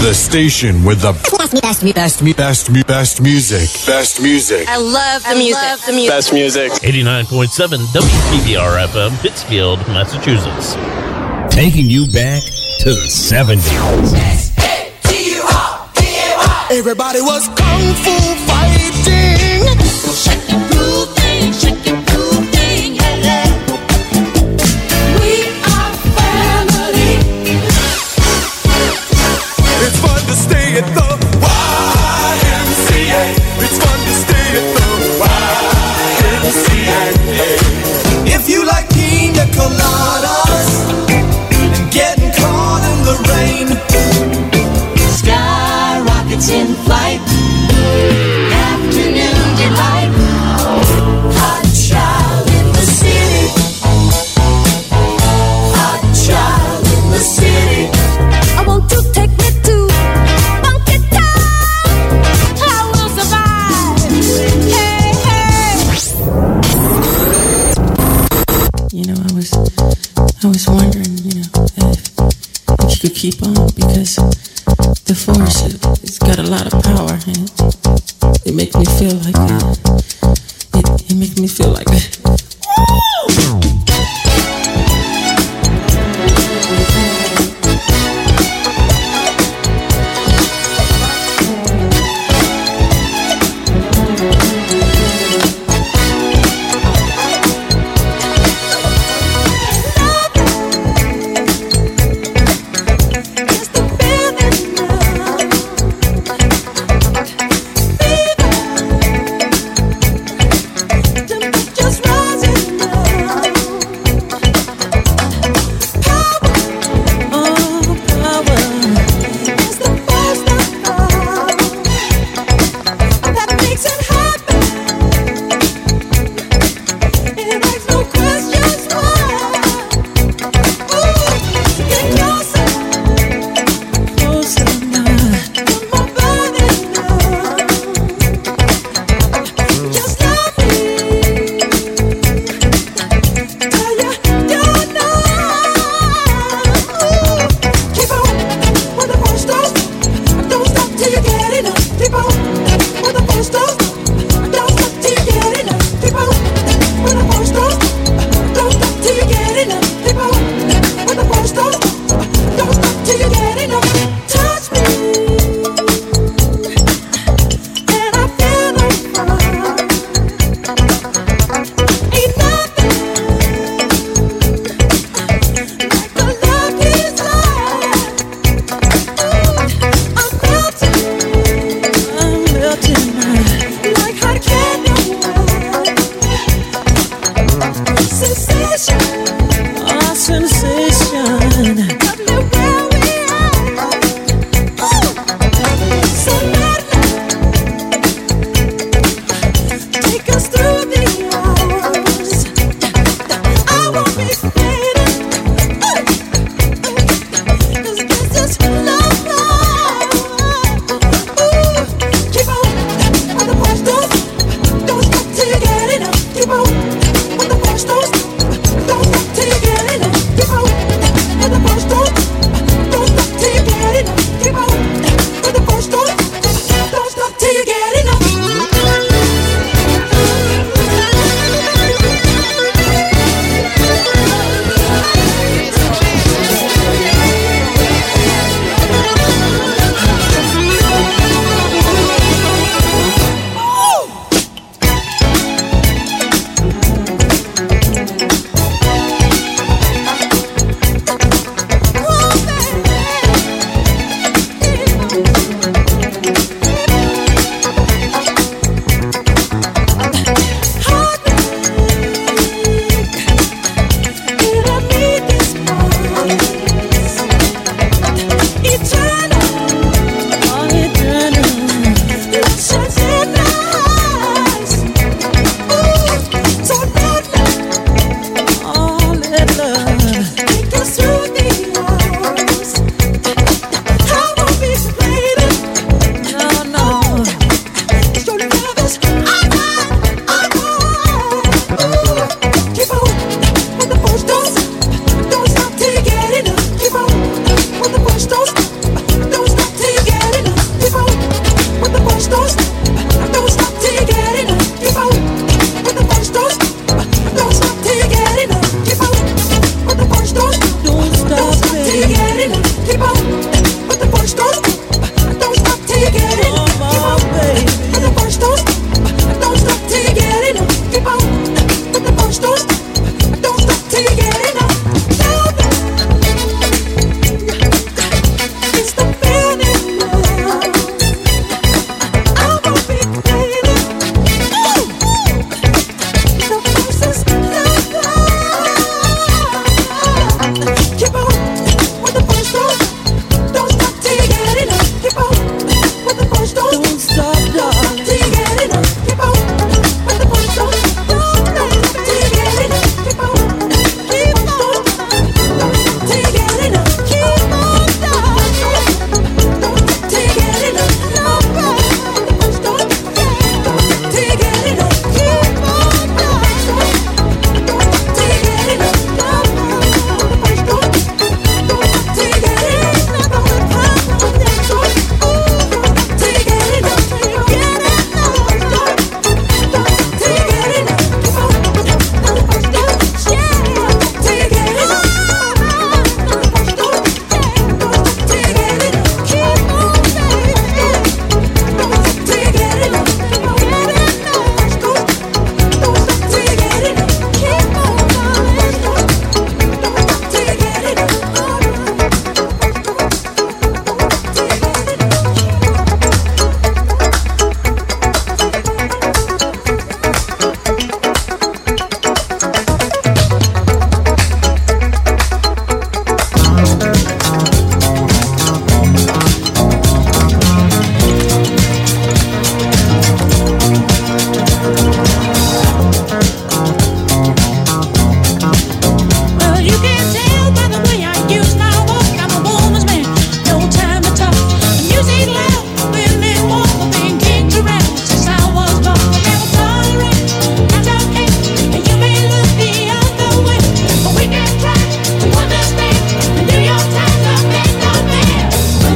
The station with the best, me, best, me, best, me, best music. Best music. I love the I music. Love the music. Best music. 89.7 WPBR FM, Pittsfield, Massachusetts. Taking you back to the 70s. Everybody was kung fu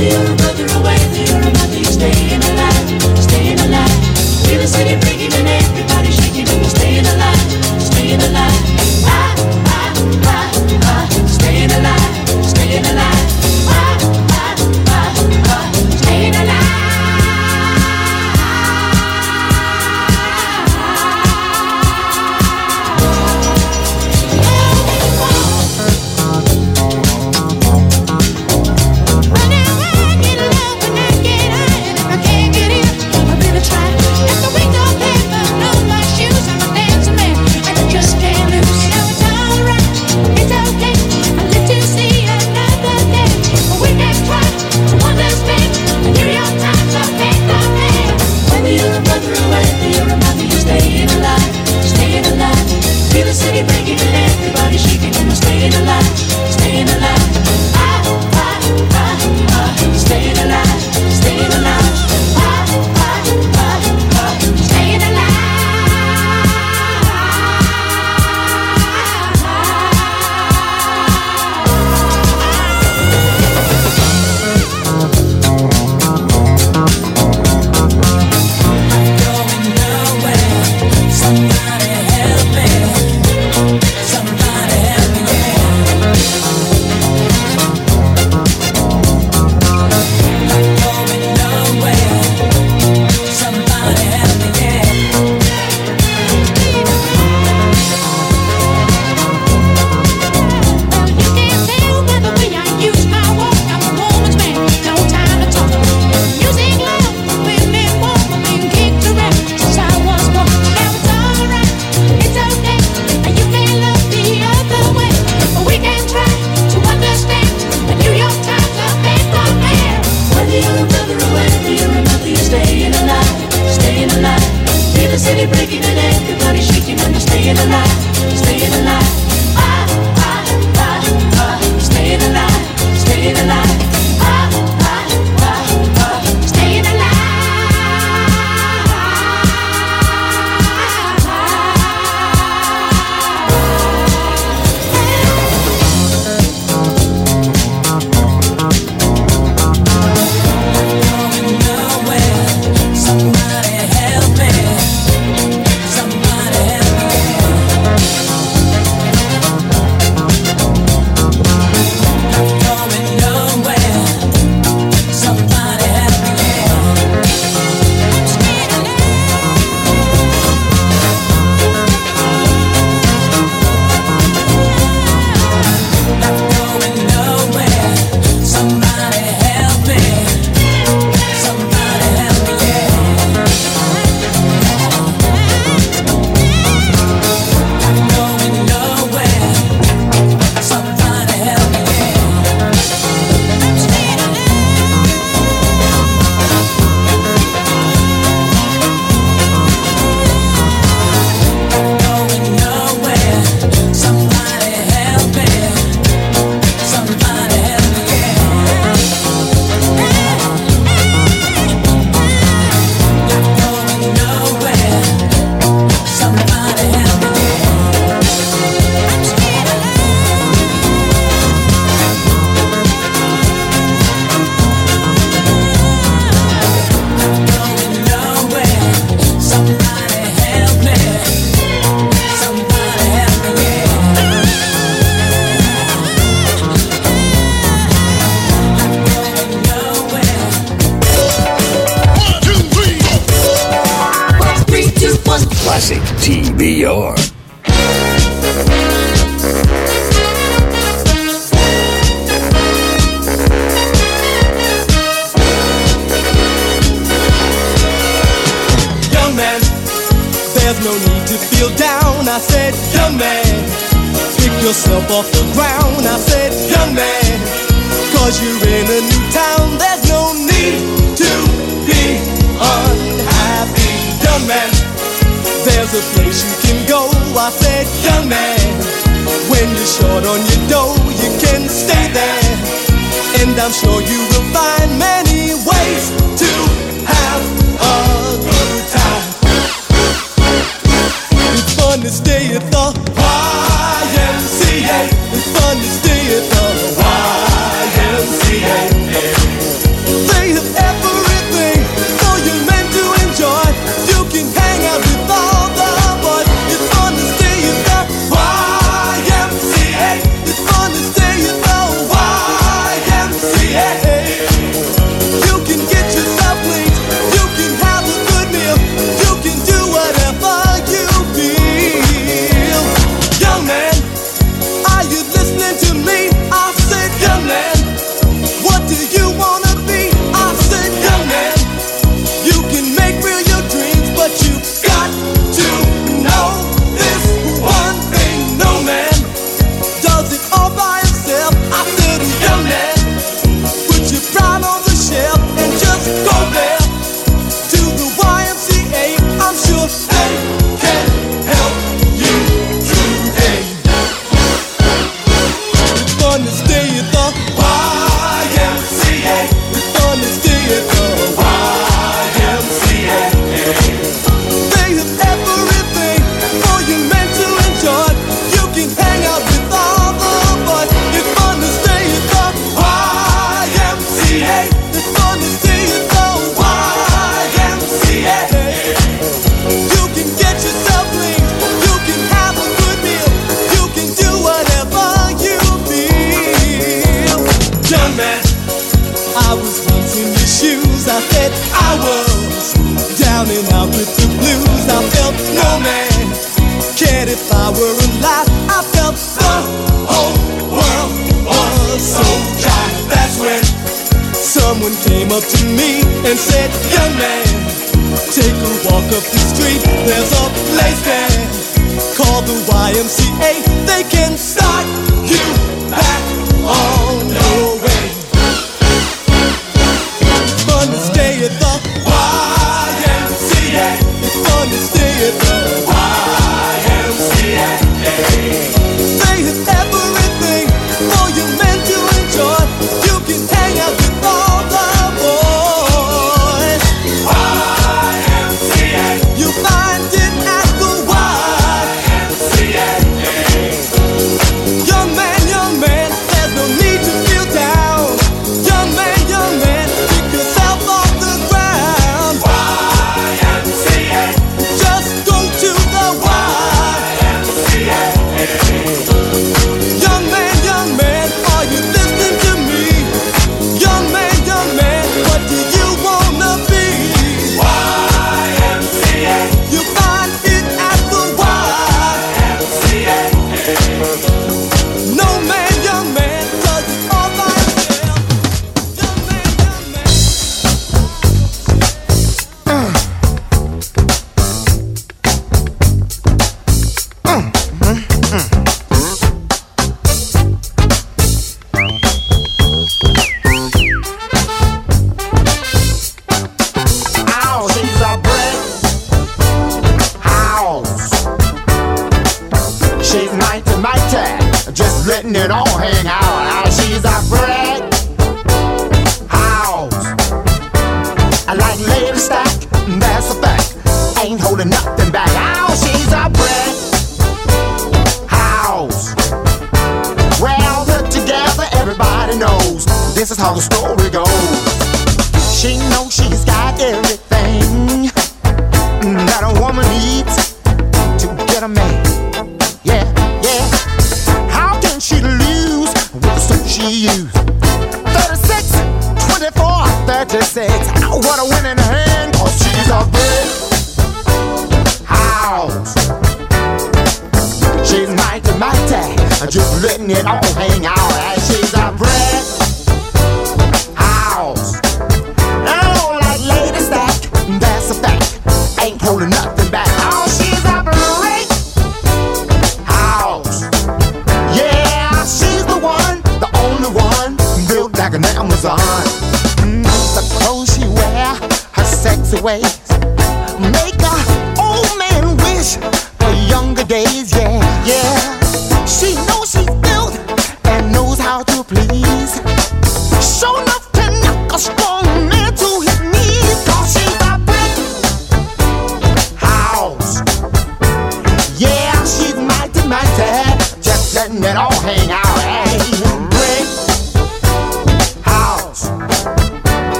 You're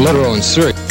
let on Syria.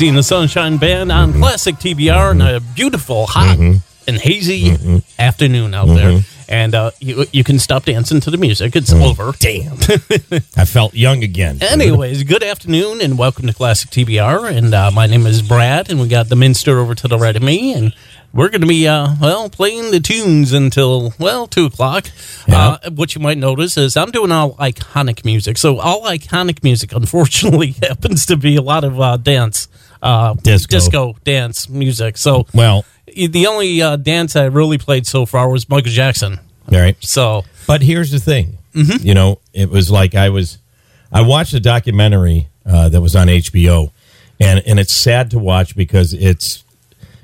KC and the Sunshine Band on Classic TBR on a beautiful, hot, and hazy afternoon out there. And uh, you, you can stop dancing to the music. It's over. Damn. I felt young again. Anyways, good afternoon and welcome to Classic TBR. And uh, my name is Brad, and we got the Minster over to the right of me. And we're going to be, uh, well, playing the tunes until, well, 2 o'clock. Uh, what you might notice is I'm doing all iconic music. So, all iconic music, unfortunately, happens to be a lot of uh, dance, uh, Disco. disco dance music. So, Well, the only uh, dance I really played so far was Michael Jackson. all right. So, But here's the thing. Mm-hmm. You know, it was like I was, I watched a documentary uh, that was on HBO, and and it's sad to watch because it's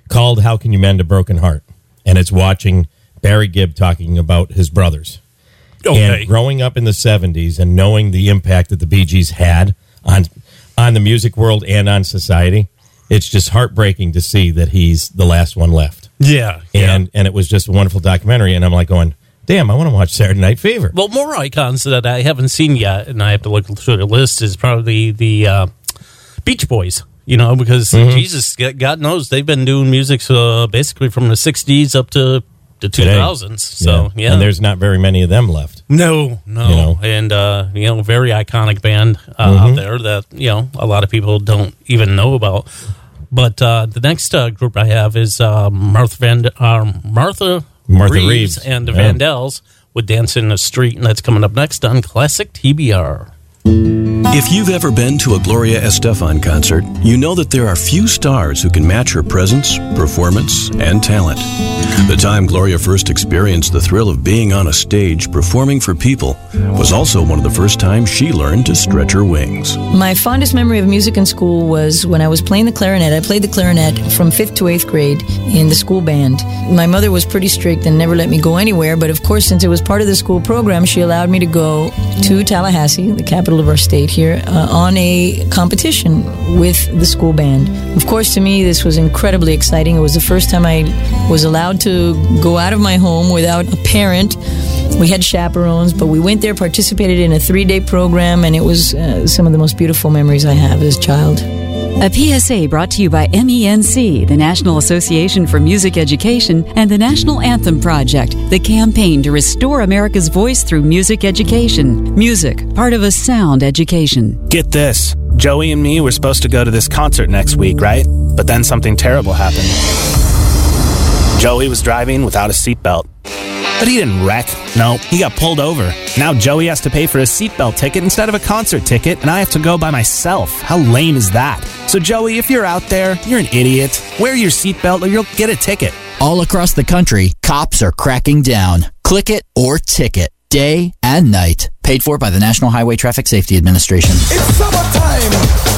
called "How Can You Mend a Broken Heart," and it's watching Barry Gibb talking about his brothers okay. and growing up in the '70s and knowing the impact that the Bee Gees had on on the music world and on society. It's just heartbreaking to see that he's the last one left yeah. yeah. and and it was just a wonderful documentary. And I'm like going, damn, I want to watch Saturday Night Fever. Well, more icons that I haven't seen yet, and I have to look through the list, is probably the uh, Beach Boys. You know, because Mm-hmm. Jesus, God knows they've been doing music uh, basically from the '60s up to the 2000s. So yeah, and there's not very many of them left. no, no, You know. and uh, you know, very iconic band uh, Mm-hmm. out there that you know a lot of people don't even know about. But uh, the next uh, group I have is uh, Martha Van uh, Martha Martha Reeves, Reeves, and the yeah. Vandellas with "Dance in the Street," and that's coming up next on Classic TBR. If you've ever been to a Gloria Estefan concert, you know that there are few stars who can match her presence, performance, and talent. The time Gloria first experienced the thrill of being on a stage performing for people was also one of the first times she learned to stretch her wings. My fondest memory of music in school was when I was playing the clarinet. I played the clarinet from fifth to eighth grade in the school band. My mother was pretty strict and never let me go anywhere, but of course, since it was part of the school program, she allowed me to go to Tallahassee, the capital of our state here, uh, on a competition with the school band. Of course, to me, this was incredibly exciting. It was the first time I was allowed to go out of my home without a parent. We had chaperones, but we went there, participated in a three day program, and it was uh, some of the most beautiful memories I have as a child. A PSA brought to you by MENC, the National Association for Music Education, and the National Anthem Project, the campaign to restore America's voice through music education. Music, part of a sound education. Get this Joey and me were supposed to go to this concert next week, right? But then something terrible happened. Joey was driving without a seatbelt. But he didn't wreck. No, he got pulled over. Now Joey has to pay for a seatbelt ticket instead of a concert ticket, and I have to go by myself. How lame is that? So, Joey, if you're out there, you're an idiot. Wear your seatbelt or you'll get a ticket. All across the country, cops are cracking down. Click it or ticket, day and night. Paid for by the National Highway Traffic Safety Administration. It's summertime.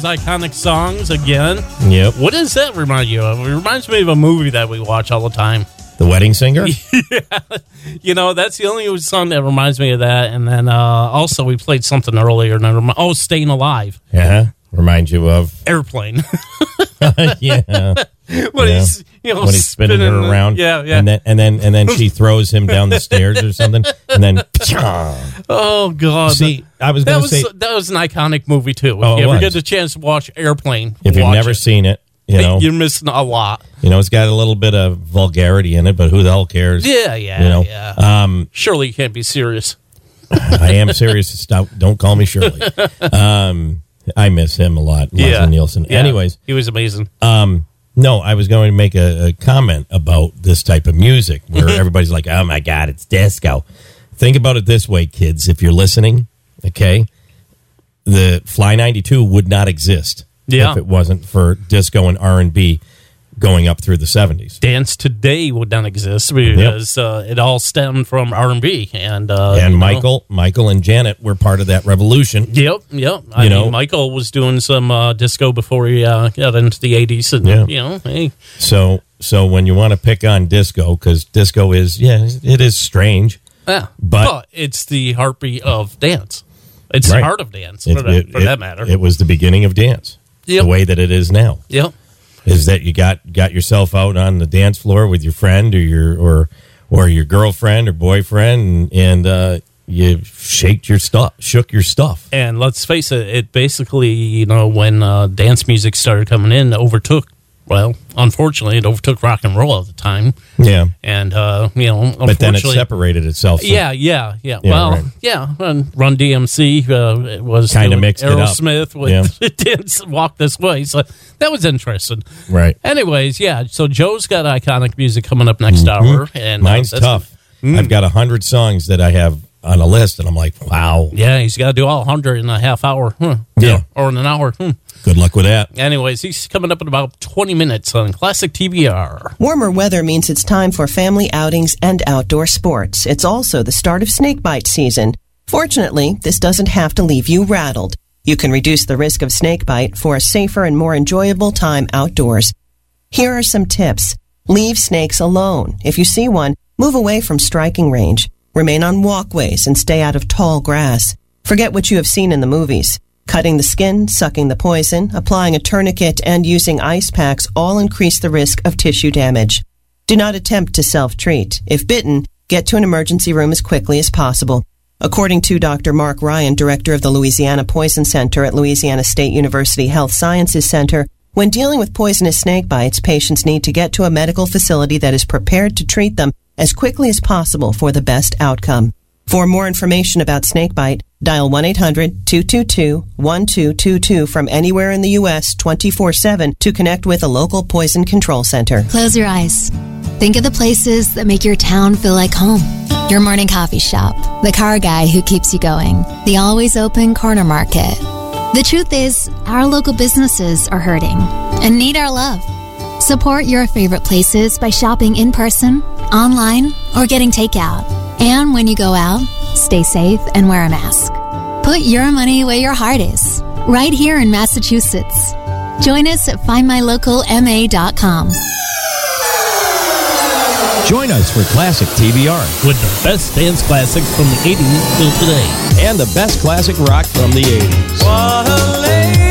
Those iconic songs again. Yep. What does that remind you of? It reminds me of a movie that we watch all the time. The Wedding Singer? You know, that's the only song that reminds me of that. And then uh, also we played something earlier. And I remi- oh, Staying Alive. yeah. Remind you of. Airplane. yeah. When Yeah. he's, you know, when he's spinning, spinning her the- around. yeah, yeah. And then and then and then she throws him down the stairs or something. And then Oh God! See, I was that was say- that was an iconic movie too. If Oh, you ever was. get the chance to watch Airplane, if you've never it. seen it, you know, you're missing a lot. you know, it's got a little bit of vulgarity in it, but who the hell cares? Yeah, yeah, You know, yeah. um, Surely you can't be serious. I am serious. Stop. Don't call me Shirley. Um, I miss him a lot, Leslie yeah, Nielsen. Yeah. Anyways, he was amazing. um, no, I was going to make a, a comment about this type of music where mm-hmm. everybody's like, "Oh my god, it's disco." Think about it this way, kids. If you're listening, okay, the Fly 92 would not exist Yeah. if it wasn't for disco and R and B going up through the 70s. Dance today would not exist because uh, it all stemmed from R and B and uh, and you know. Michael, Michael and Janet were part of that revolution. Yep, yep. I You mean, know- Michael was doing some uh, disco before he uh, got into the '80s, and Yeah. you know, hey, So, so when you want to pick on disco, because disco is, yeah, it is strange. yeah. But- But, it's the heartbeat of dance. It's Right. the heart of dance, It- for, that, for it- that matter. It was the beginning of dance. Yep. The way that it is now. yep. Is that you got got yourself out on the dance floor with your friend or your or or your girlfriend or boyfriend and, and uh, you shaked your stuff, shook your stuff. And let's face it, it basically, you know, when uh, dance music started coming in, overtook. Well, unfortunately, it overtook rock and roll at the time, Yeah. and uh, you know, But then it separated itself. Yeah, yeah, yeah. Yeah, well, right. yeah. And Run DMC uh, it was Kinda doing mixed it up. Aerosmith with "Dance Walk This Way," so that was interesting. Right. Anyways, yeah. So Joe's got iconic music coming up next hour, and uh, Mm-hmm. Mine's that's- tough. Mm. I've got a hundred songs that I have on a list, and I'm like, wow. Yeah, he's got to do all hundred in a half hour. Huh. Yeah. or in an hour. Hmm. Good luck with that. Anyways, he's coming up in about twenty minutes on Classic TBR. Warmer weather means it's time for family outings and outdoor sports. It's also the start of snakebite season. Fortunately, this doesn't have to leave you rattled. You can reduce the risk of snakebite for a safer and more enjoyable time outdoors. Here are some tips. Leave snakes alone. If you see one, move away from striking range. Remain on walkways and stay out of tall grass. Forget what you have seen in the movies. Cutting the skin, sucking the poison, applying a tourniquet, and using ice packs all increase the risk of tissue damage. Do not attempt to self-treat. If bitten, get to an emergency room as quickly as possible. According to Dr. Mark Ryan, director of the Louisiana Poison Center at Louisiana State University Health Sciences Center, when dealing with poisonous snake bites, patients need to get to a medical facility that is prepared to treat them as quickly as possible for the best outcome. For more information about snakebite, dial 1-800-222-1222 from anywhere in the U.S. 24-7 to connect with a local poison control center. Close your eyes. Think of the places that make your town feel like home. Your morning coffee shop, the car guy who keeps you going, the always open corner market. The truth is, our local businesses are hurting and need our love. Support your favorite places by shopping in person, online, or getting takeout. And when you go out, stay safe and wear a mask. Put your money where your heart is, right here in Massachusetts. Join us at findmylocalma.com. Join us for Classic TBR with the best dance classics from the 80s till today. and the best classic rock from the 80s.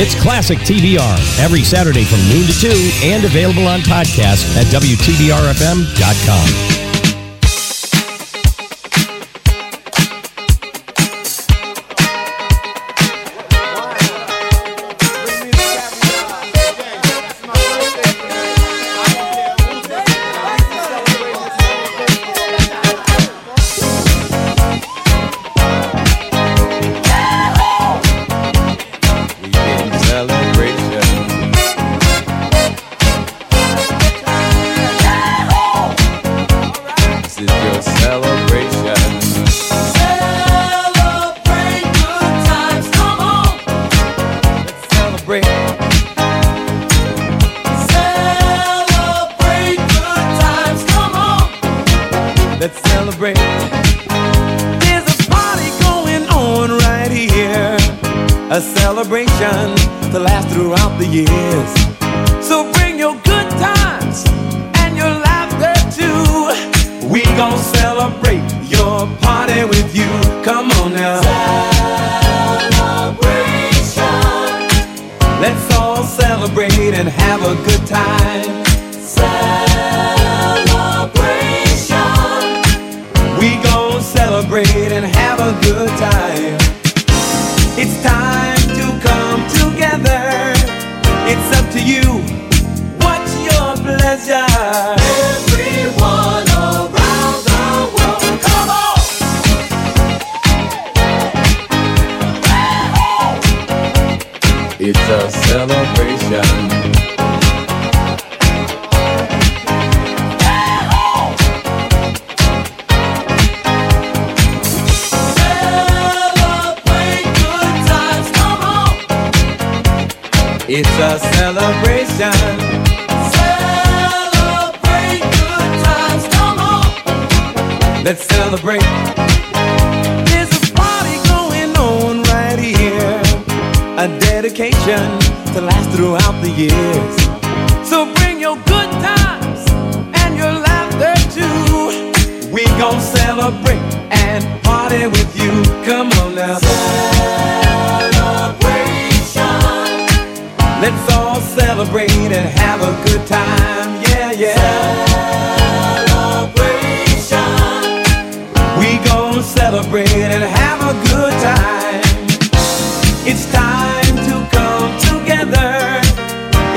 It's Classic TBR every Saturday from noon to 2 and available on podcast at WTBRFM.com.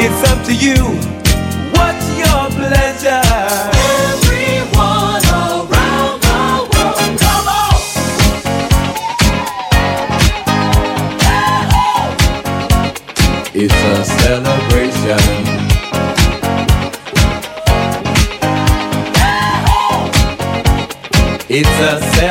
It's up to you. What's your pleasure? Everyone around the world, come on! It's a celebration. Yeah. It's a celebration.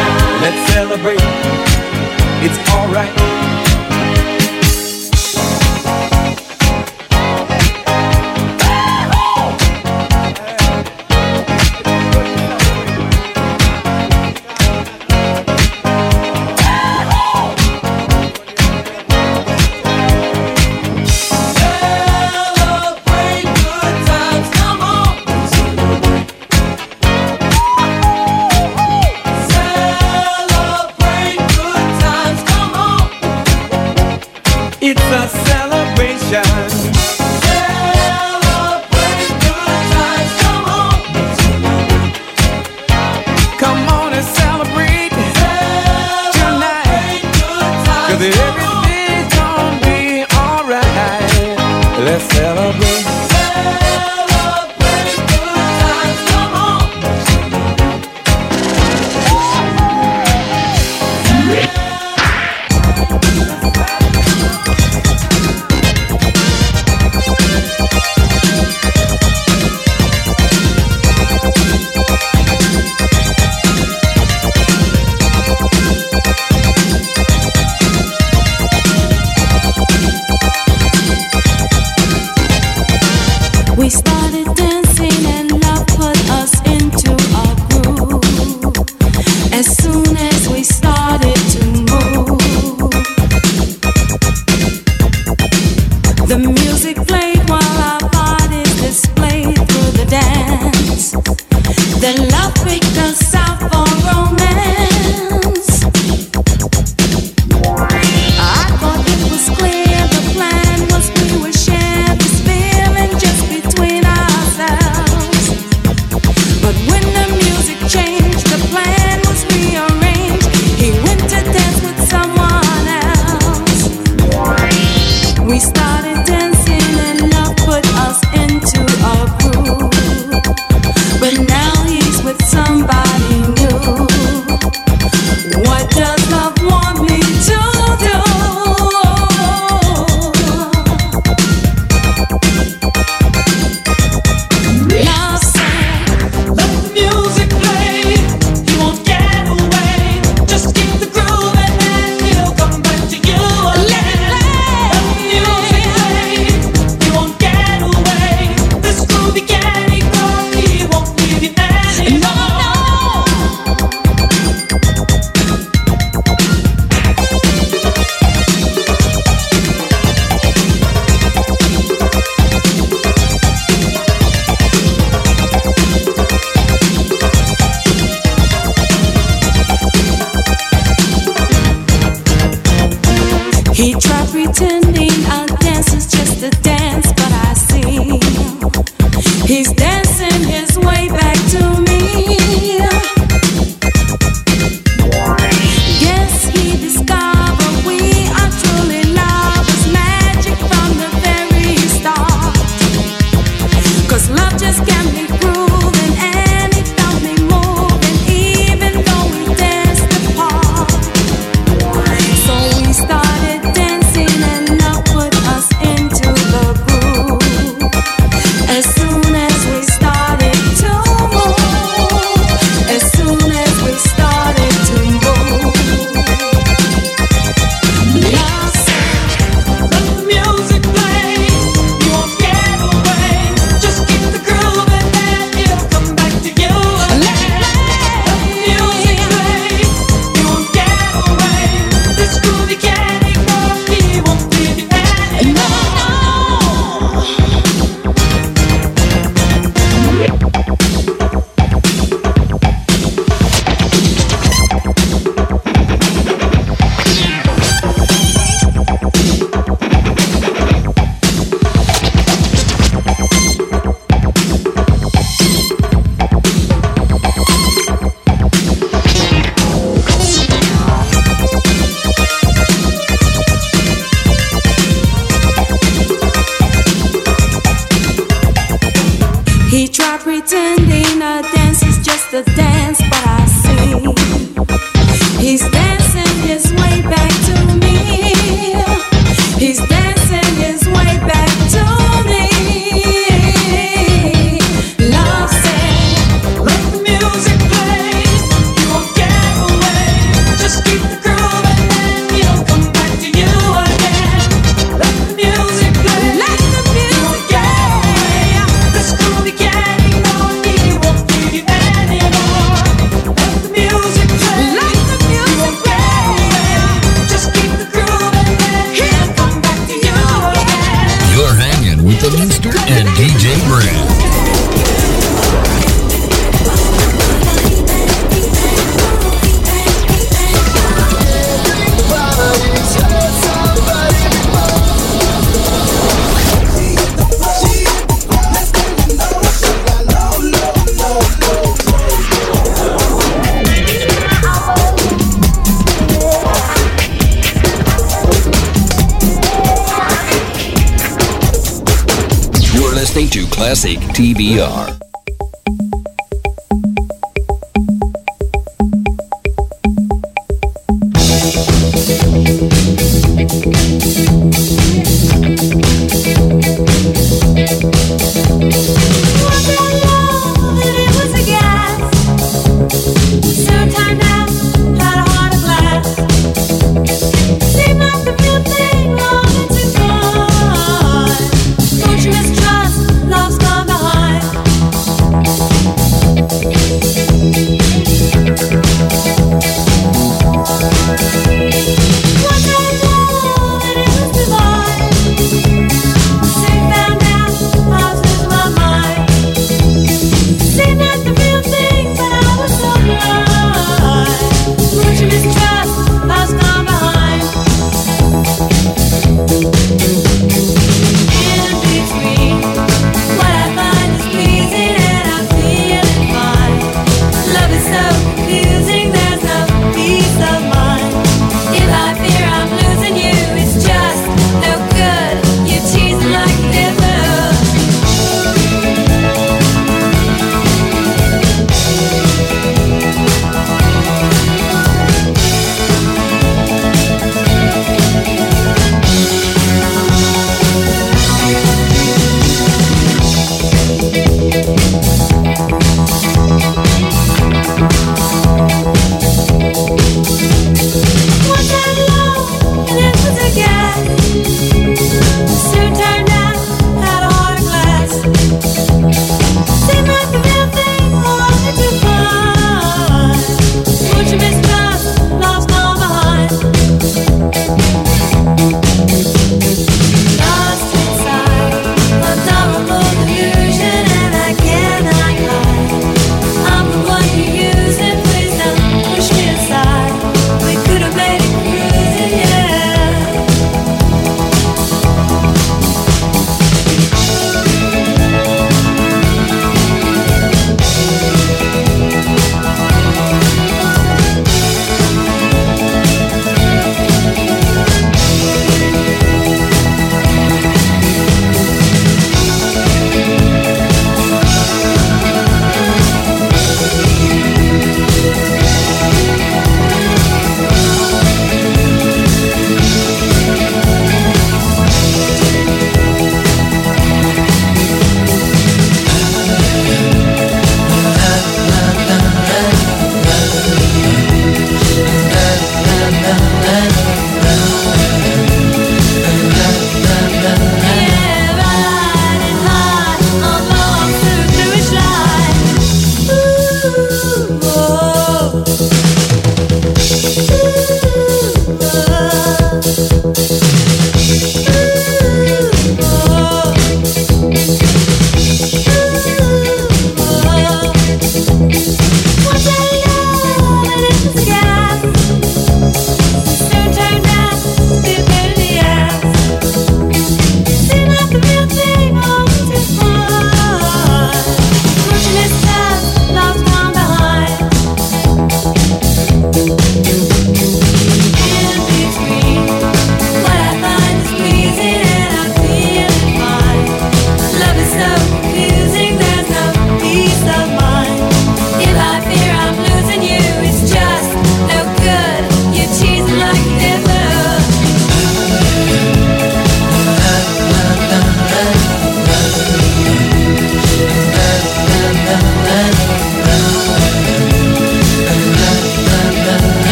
Let's celebrate. It's alright.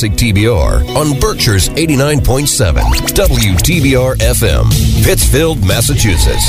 Classic TBR on Berkshire's 89.7 WTBR FM, Pittsfield, Massachusetts.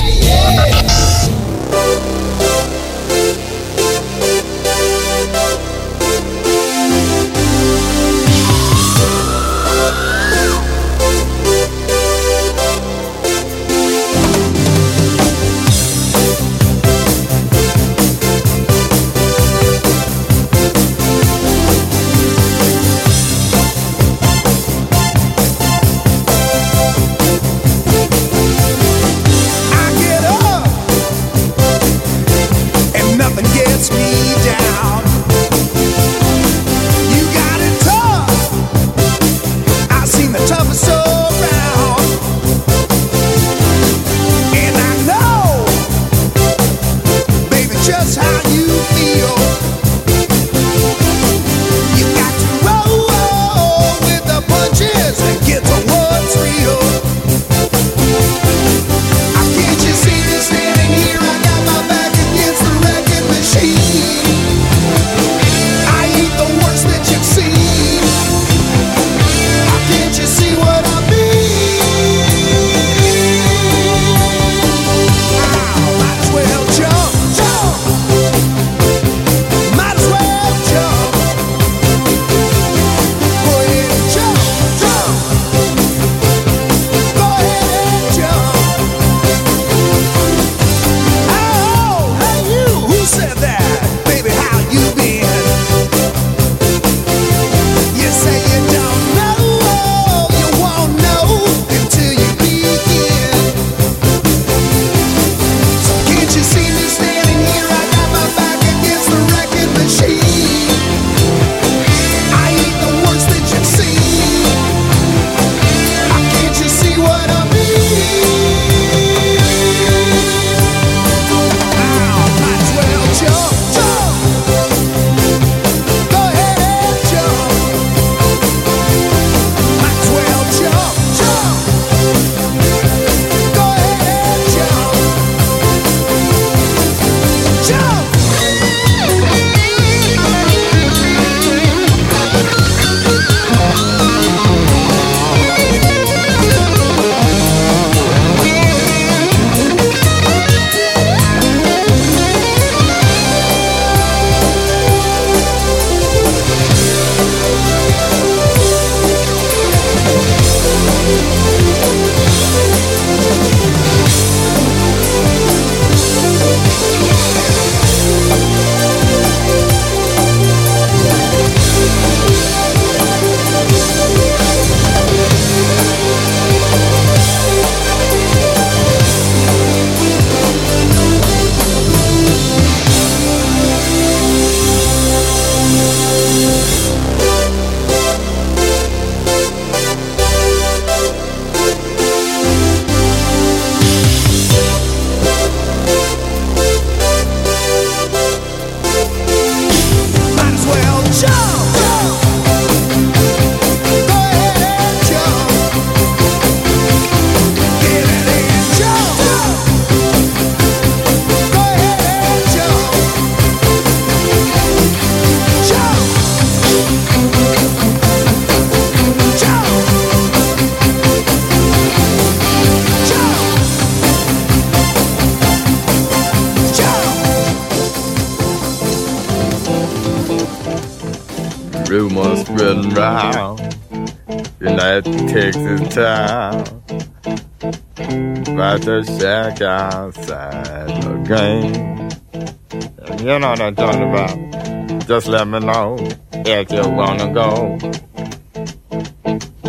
About. Uh, just let me know if you wanna go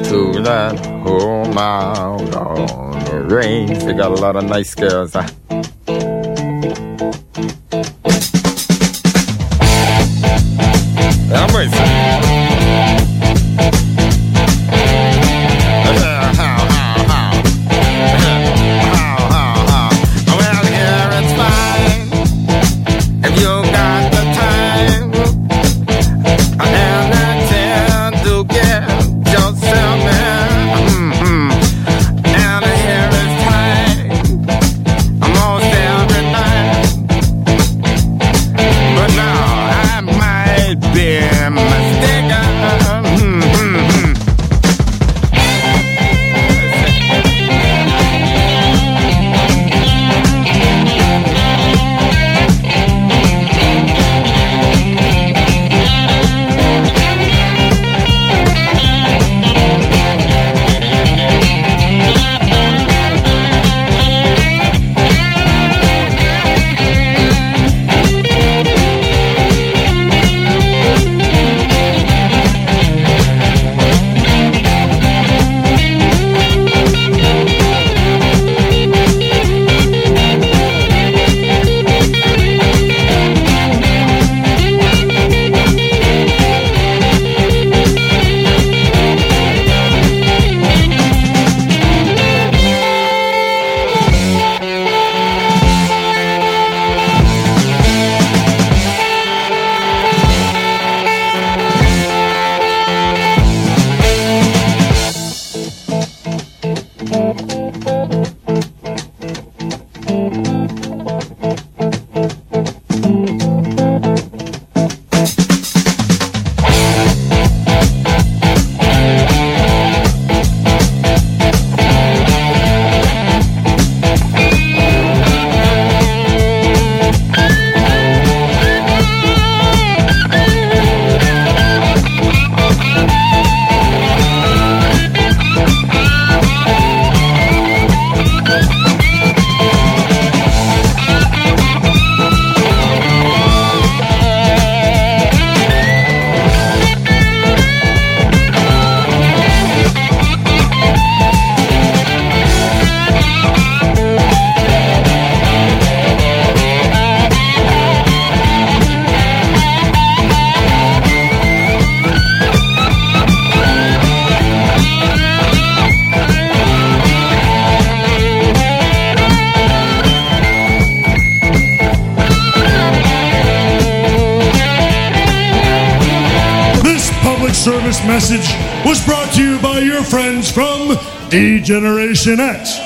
to that home out on the range. They got a lot of nice girls. Generation X,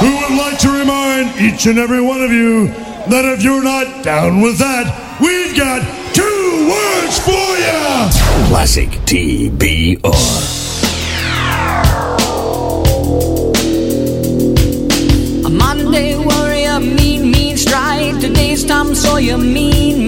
who would like to remind each and every one of you that if you're not down with that, we've got two words for you. Classic TBR. A Monday warrior, mean, mean stride. Today's Tom Sawyer, mean,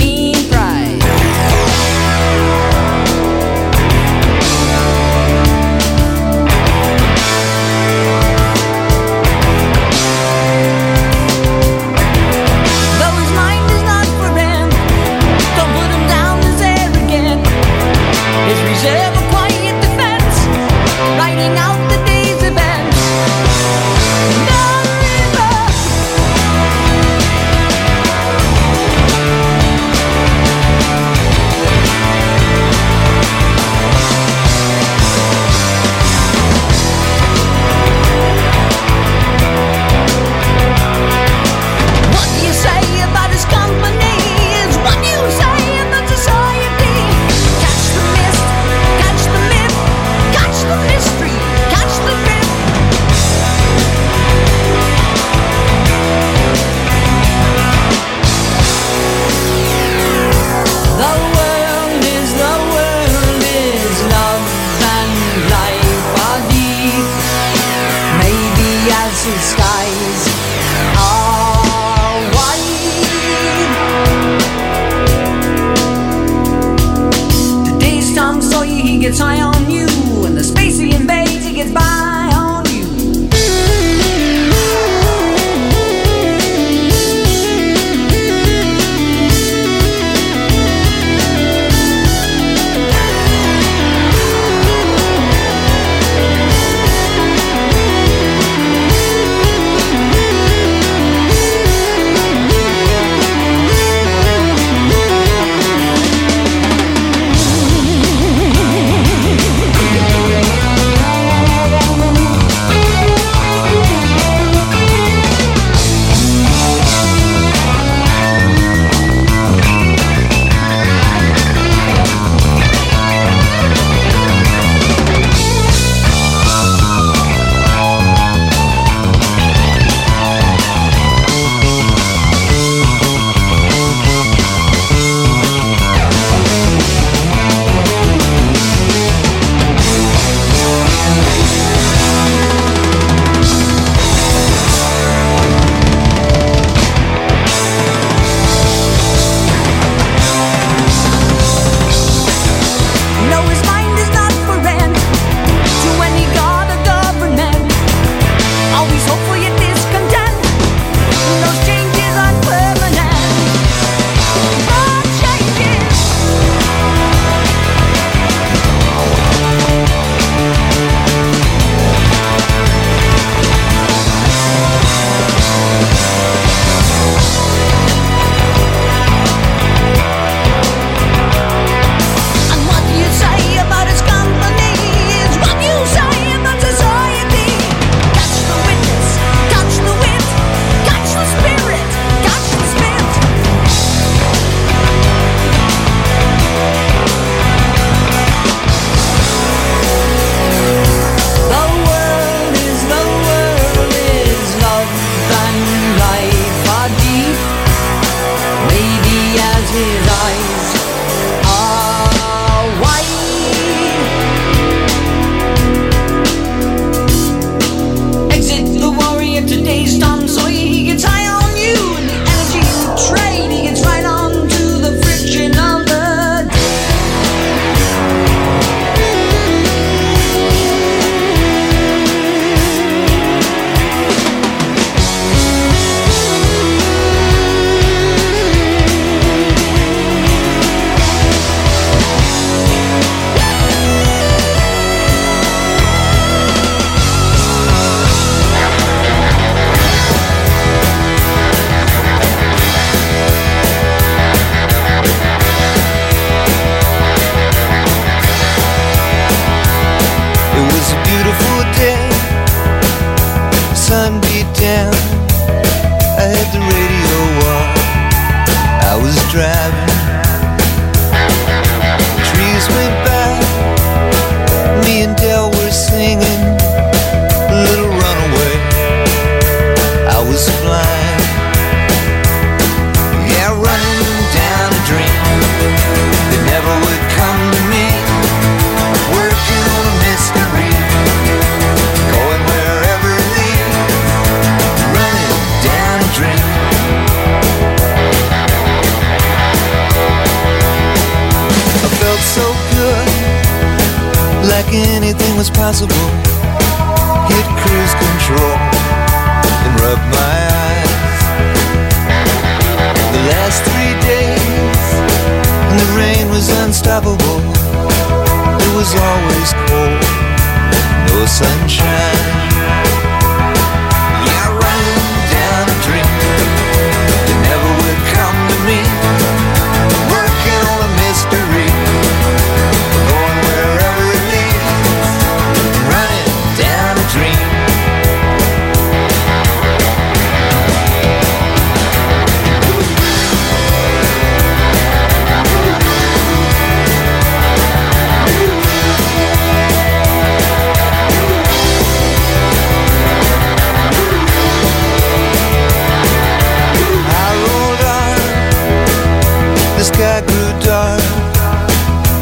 sky grew dark,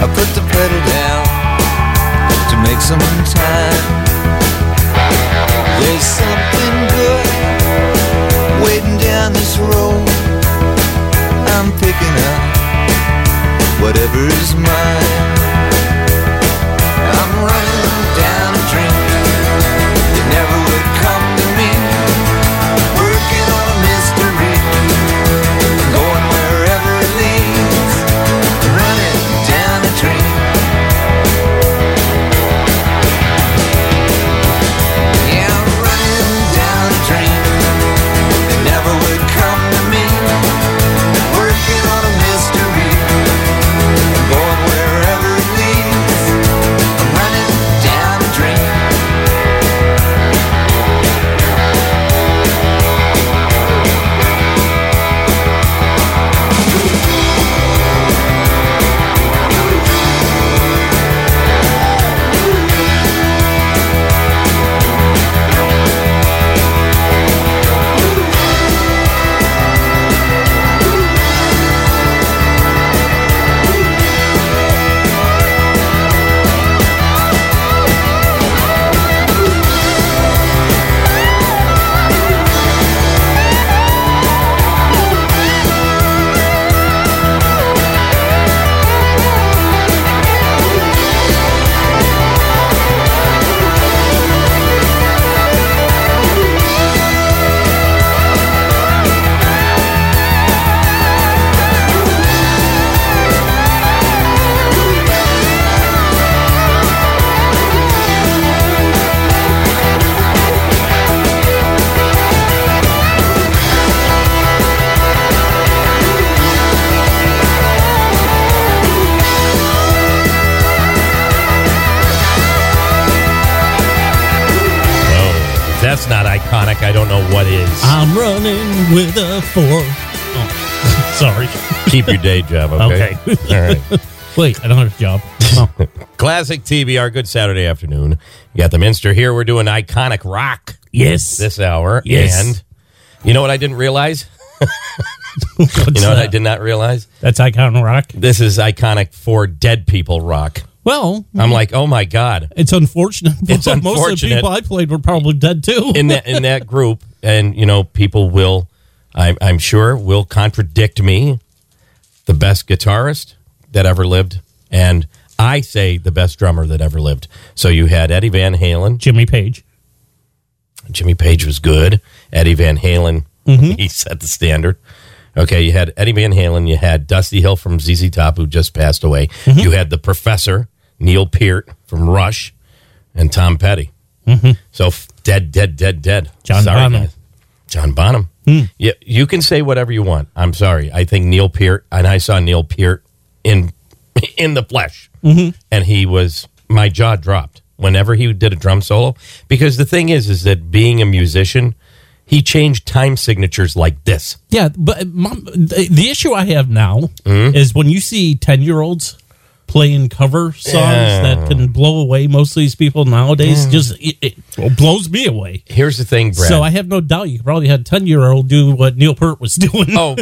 I put the pedal down to make some time. There's something good waiting down this road. I'm picking up whatever is mine. With a four. Oh, sorry. Keep your day job, okay? Okay. All right. Wait, I don't have a job. Oh. Classic TBR. Good Saturday afternoon. You got the Minster here. We're doing iconic rock. Yes. This hour. Yes. And you know what I didn't realize? You know what I did not realize? That's iconic rock. This is iconic for dead people rock. Well, I'm like, oh my god, it's unfortunate. It's but Most of the people I played were probably dead too. in that in that group, and you know, people will, I'm, I'm sure, will contradict me. The best guitarist that ever lived, and I say the best drummer that ever lived. So you had Eddie Van Halen, Jimmy Page. Jimmy Page was good. Eddie Van Halen, Mhm. he set the standard. Okay, you had Eddie Van Halen. You had Dusty Hill from ZZ Top, who just passed away. Mm-hmm. You had the Professor Neil Peart from Rush, and Tom Petty. Mhm. So f- dead, dead, dead, dead. John Sorry, Bonham. guys. John Bonham. Hmm. Yeah, you can say whatever you want. I'm sorry. I think Neil Peart, and I saw Neil Peart in in the flesh, Mhm. and he was my jaw dropped whenever he did a drum solo. Because the thing is, is that being a musician, he changed time signatures like this. Yeah, but mom, the, the issue I have now Mhm. is when you see ten year olds playing cover songs Yeah. that can blow away most of these people nowadays. Yeah. Just it, it blows me away. Here's the thing, Brad. So I have no doubt you probably had ten year old do what Neil Peart was doing. Oh,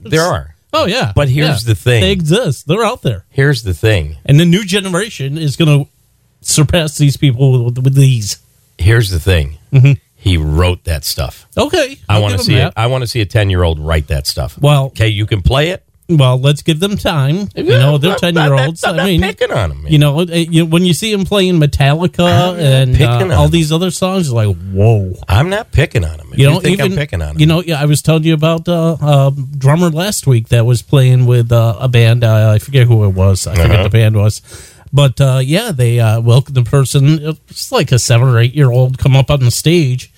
there are. Oh yeah, But here's Yeah. the thing. They exist. They're out there, Here's the thing. and the new generation is going to surpass these people with, with these. Here's the thing. Mm-hmm. He wrote that stuff. Okay, I want to see it. I want to see a ten year old write that stuff. Well, okay, you can play it. Well, let's give them time. You know, they're I'm ten not- year olds. I mean, picking on 'em, man. You know, you, when you see them playing Metallica and uh, all these other songs, like whoa. I'm not picking on them. If You you, know, think even I'm picking on them. you know, yeah, I was telling you about uh, uh, drummer last week that was playing with uh, a band. Uh, I forget who it was. I forget Uh-huh. the band was, but uh, yeah, they uh, welcomed the person. It's like a seven or eight year old come up on the stage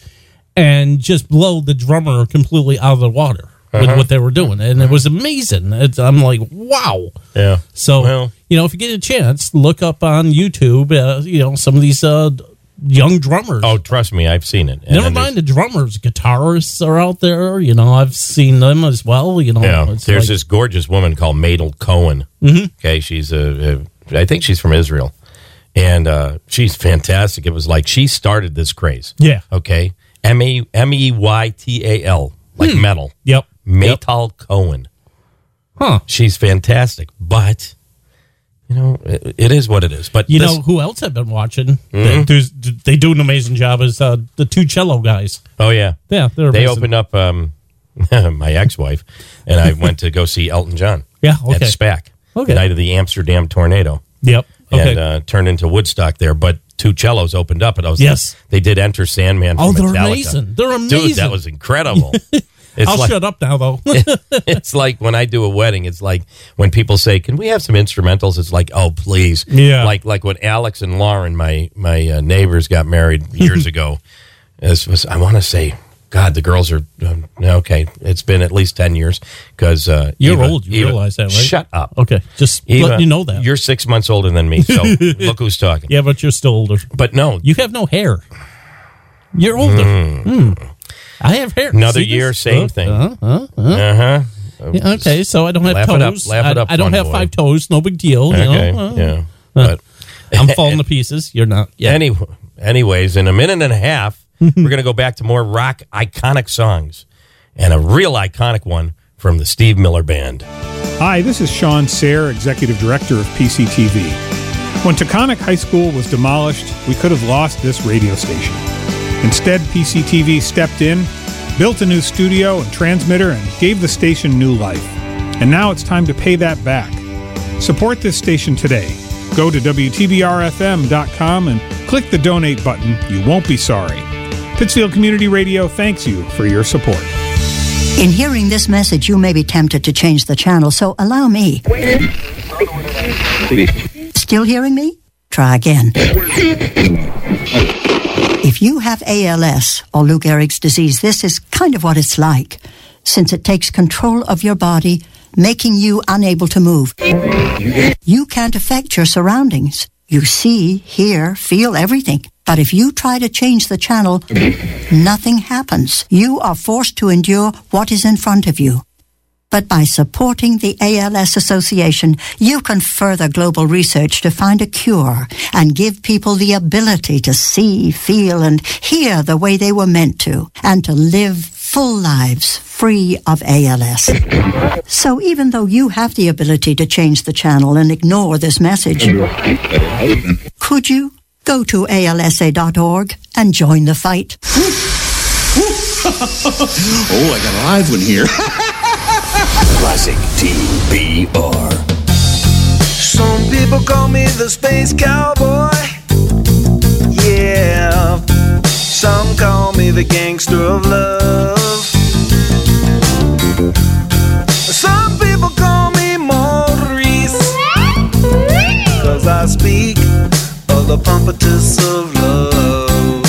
and just blow the drummer completely out of the water with Uh-huh. what they were doing, and it was amazing. It's, I'm like, wow. Yeah. So Well- you know, if you get a chance, look up on YouTube. Uh, you know, some of these uh, young drummers. Oh, trust me, I've seen it. And Never mind the drummers, guitarists are out there. You know, I've seen them as well. You know, Yeah, there's like- this gorgeous woman called Meytal Cohen. Mhm. Okay, she's a, a, I think she's from Israel, and uh, she's fantastic. It was like she started this craze. Yeah. Okay, M E M E Y T A L, like Hmm. metal. Yep. Meytal Cohen. Huh. She's fantastic, but you know, it, it is what it is. But You this- know who else I've been watching? Mhm. They, they do an amazing job as uh, the two cello guys. Oh yeah, Yeah, they're they opened up um, my ex-wife, and I went to go see Elton John. Yeah, at okay. SPAC. Okay. the night of the Amsterdam tornado. Yep. Okay. and uh, turned into Woodstock there. But two cellos opened up, and I was Yes. like, they did Enter Sandman. Oh, they're Metallica. amazing. They're amazing, dude. amazing. That was incredible. It's I'll like- shut up now, though. it's like when I do a wedding. It's like when people say, "Can we have some instrumentals?" It's like, "Oh, please." Yeah. Like like when Alex and Lauren, my my uh, neighbors, got married years ago. This was I want to say, God, the girls are um, okay. It's been at least ten years because uh, You're Eva- old. You Eva- realize that, right? Shut up. Okay, just Eva, let you know that. you're six months older than me. So look who's talking. Yeah, but you're still older. But no, You have no hair. You're older. Hmm. I have hair. Another See year, this? same Uh, thing. Uh, uh, uh. Uh huh. Yeah, okay, so I don't have Laugh toes. it up, laugh it I, up, I don't have boy. five toes. No big deal. You Okay, know? Uh, yeah, uh, but I'm falling to pieces. You're not. Yeah. Any, anyways, in a minute and a half, we're going to go back to more rock iconic songs and a real iconic one from the Steve Miller Band. Hi, this is Sean Sayre, Executive Director of PCTV. When Taconic High School was demolished, we could have lost this radio station. Instead, PCTV stepped in, built a new studio and transmitter, and gave the station new life. And now it's time to pay that back. Support this station today. Go to WTBRFM.com and click the donate button. You won't be sorry. Pittsfield Community Radio thanks you for your support. In hearing this message, you may be tempted to change the channel, so allow me. Still hearing me? Try again. If you have ALS or Lou Gehrig's disease, this is kind of what it's like, since it takes control of your body, making you unable to move. You can't affect your surroundings. You see, hear, feel everything. But if you try to change the channel, nothing happens. You are forced to endure what is in front of you. But by supporting the ALS Association, you can further global research to find a cure and give people the ability to see, feel, and hear the way they were meant to, and to live full lives free of ALS. So even though you have the ability to change the channel and ignore this message, could you go to alsa.org and join the fight? oh, I got a live one here. Classic TBR. Some people call me the space cowboy. Yeah. Some call me the gangster of love. Some people call me Maurice. Cause I speak of the pompatus of love.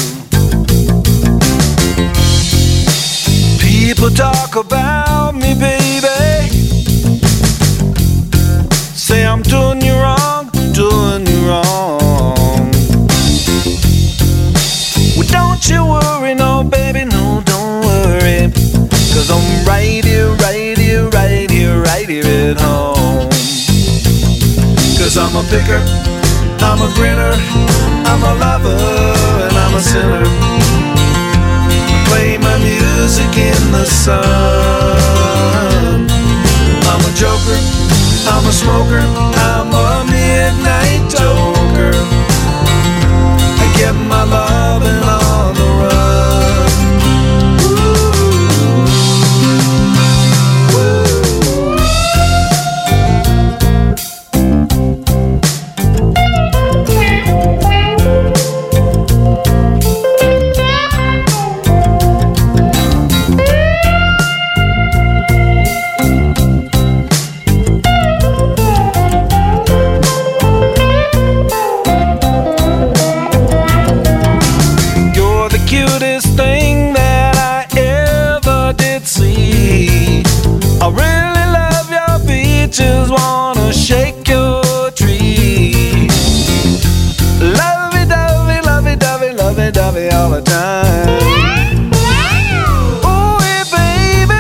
People talk about me, baby. I'm a picker, I'm a grinner, I'm a lover, and I'm a sinner. I Play my music in the sun. I'm a joker, I'm a smoker, I'm a midnight toker. I get my loving on the Ooh, baby,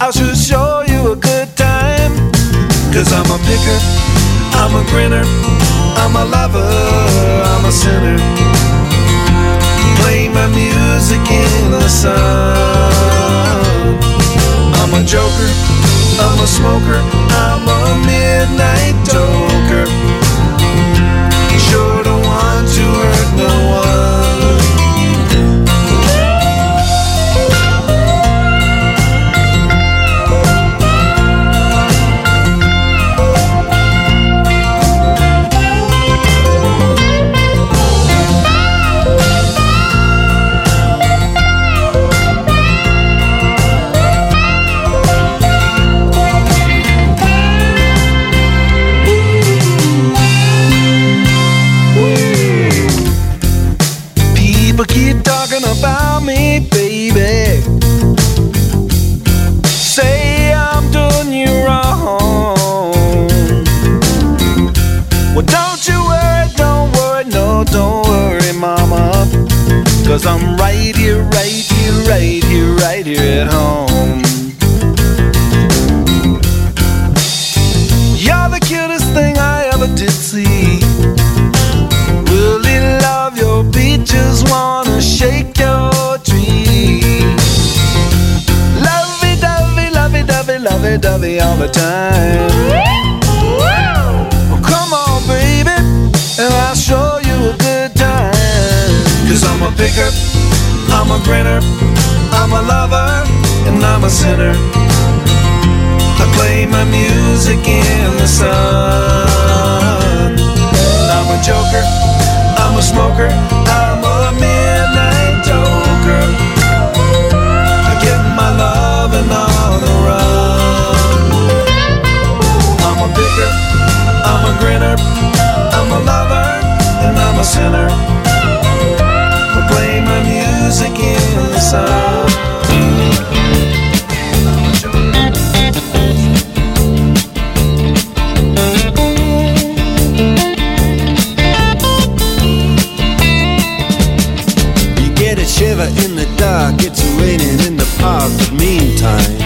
I should show you a good time. Cause I'm a picker, I'm a grinner, I'm a lover, I'm a sinner play my music in the sun. I'm a joker, I'm a smoker, I'm a midnight toker. Dovey, all the time. Well, come on, baby, and I'll show you a good time. Cause I'm a picker, I'm a grinner, I'm a lover, and I'm a sinner. I play my music in the sun. I'm a joker, I'm a smoker, I'm a taker. I'm a grinner. I'm a lover. And I'm a sinner. I play my music in the sun. in the dark, it's raining in the park, but meantime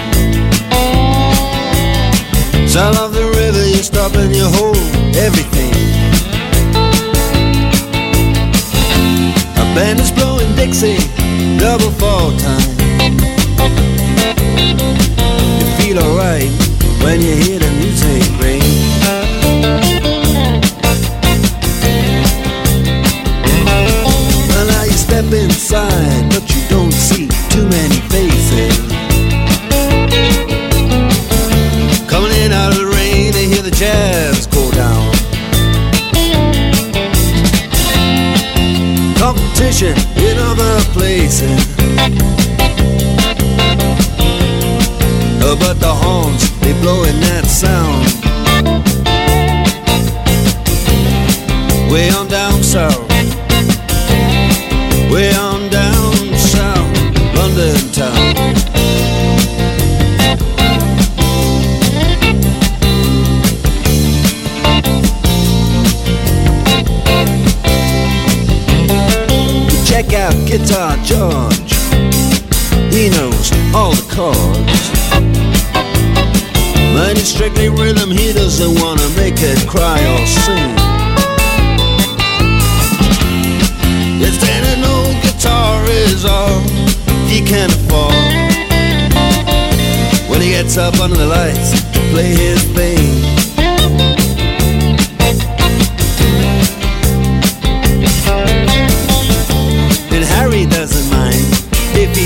to hold everything. A band is blowing Dixie, double fall time. You feel alright when you hear the music ring. Well, now you step inside, but you don't see too many faces. Competition in other places. Uh, but the horns, they blowing that sound. Way on Guitar George. He knows all the chords. But it's strictly rhythm, he doesn't wanna make it cry or sing. If then an old guitar is all he can afford. When he gets up under the lights to play his thing.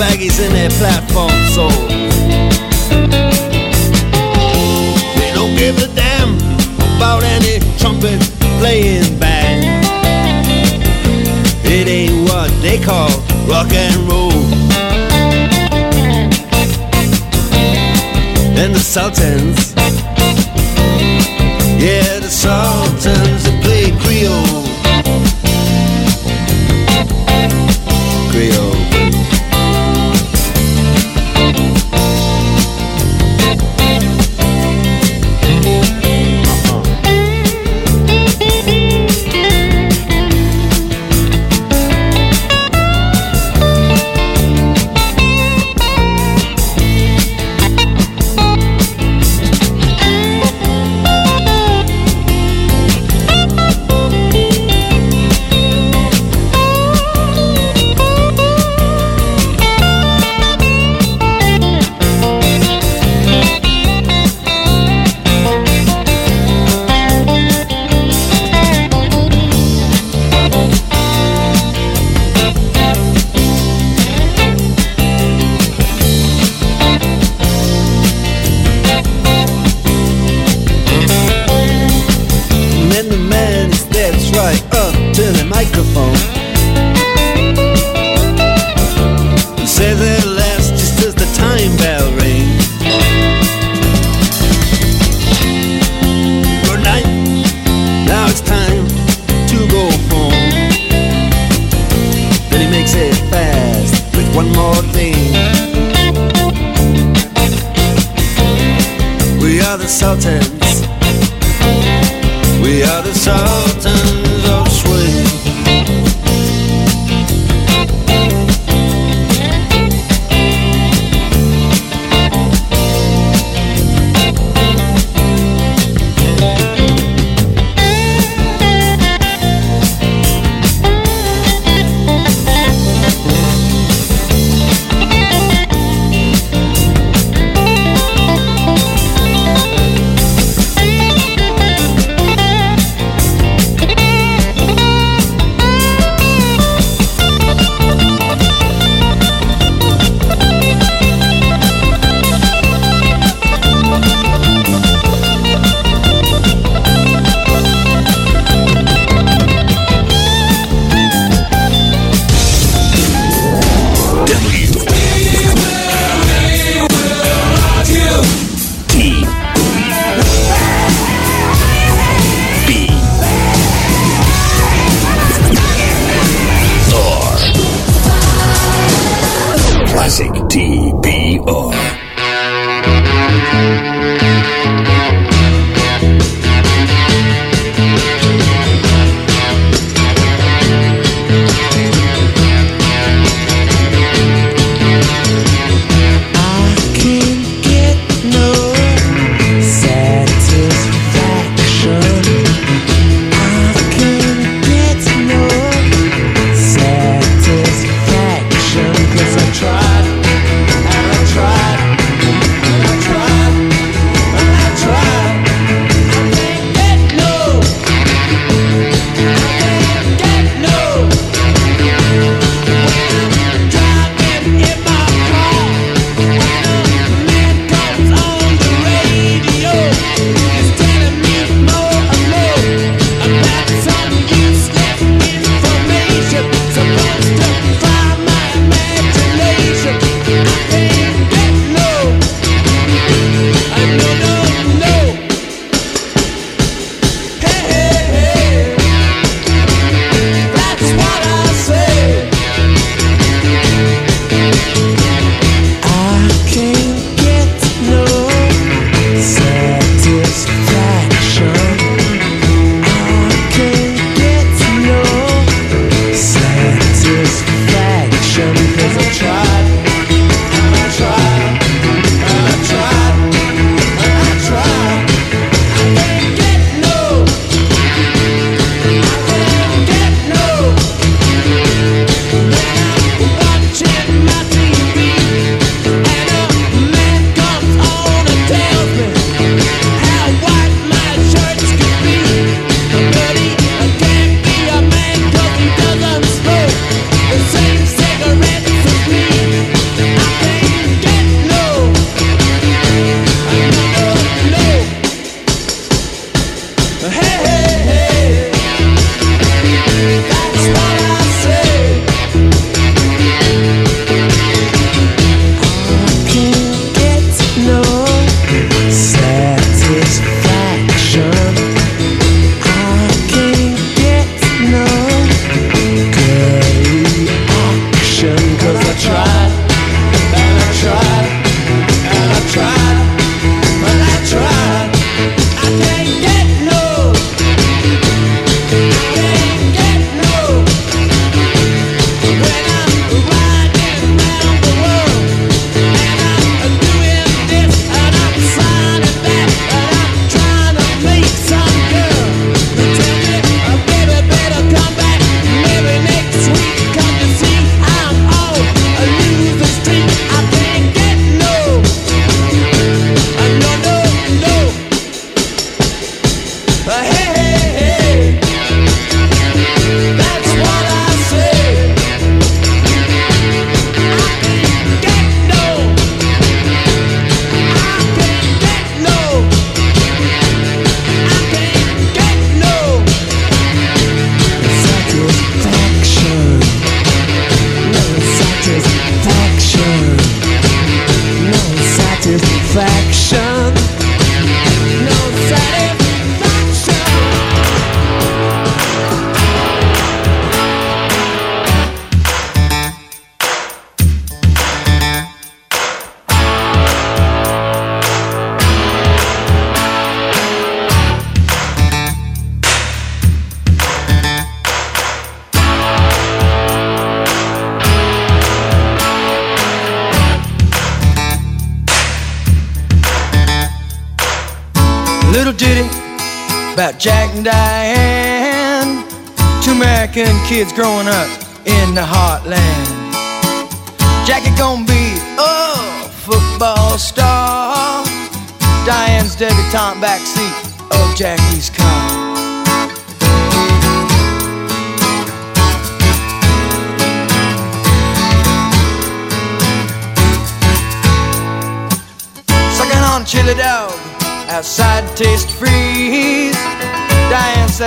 baggies in their platform soles. They don't give a damn about any trumpet playing band. What they call rock and roll. And the Sultans, yeah, the Sultans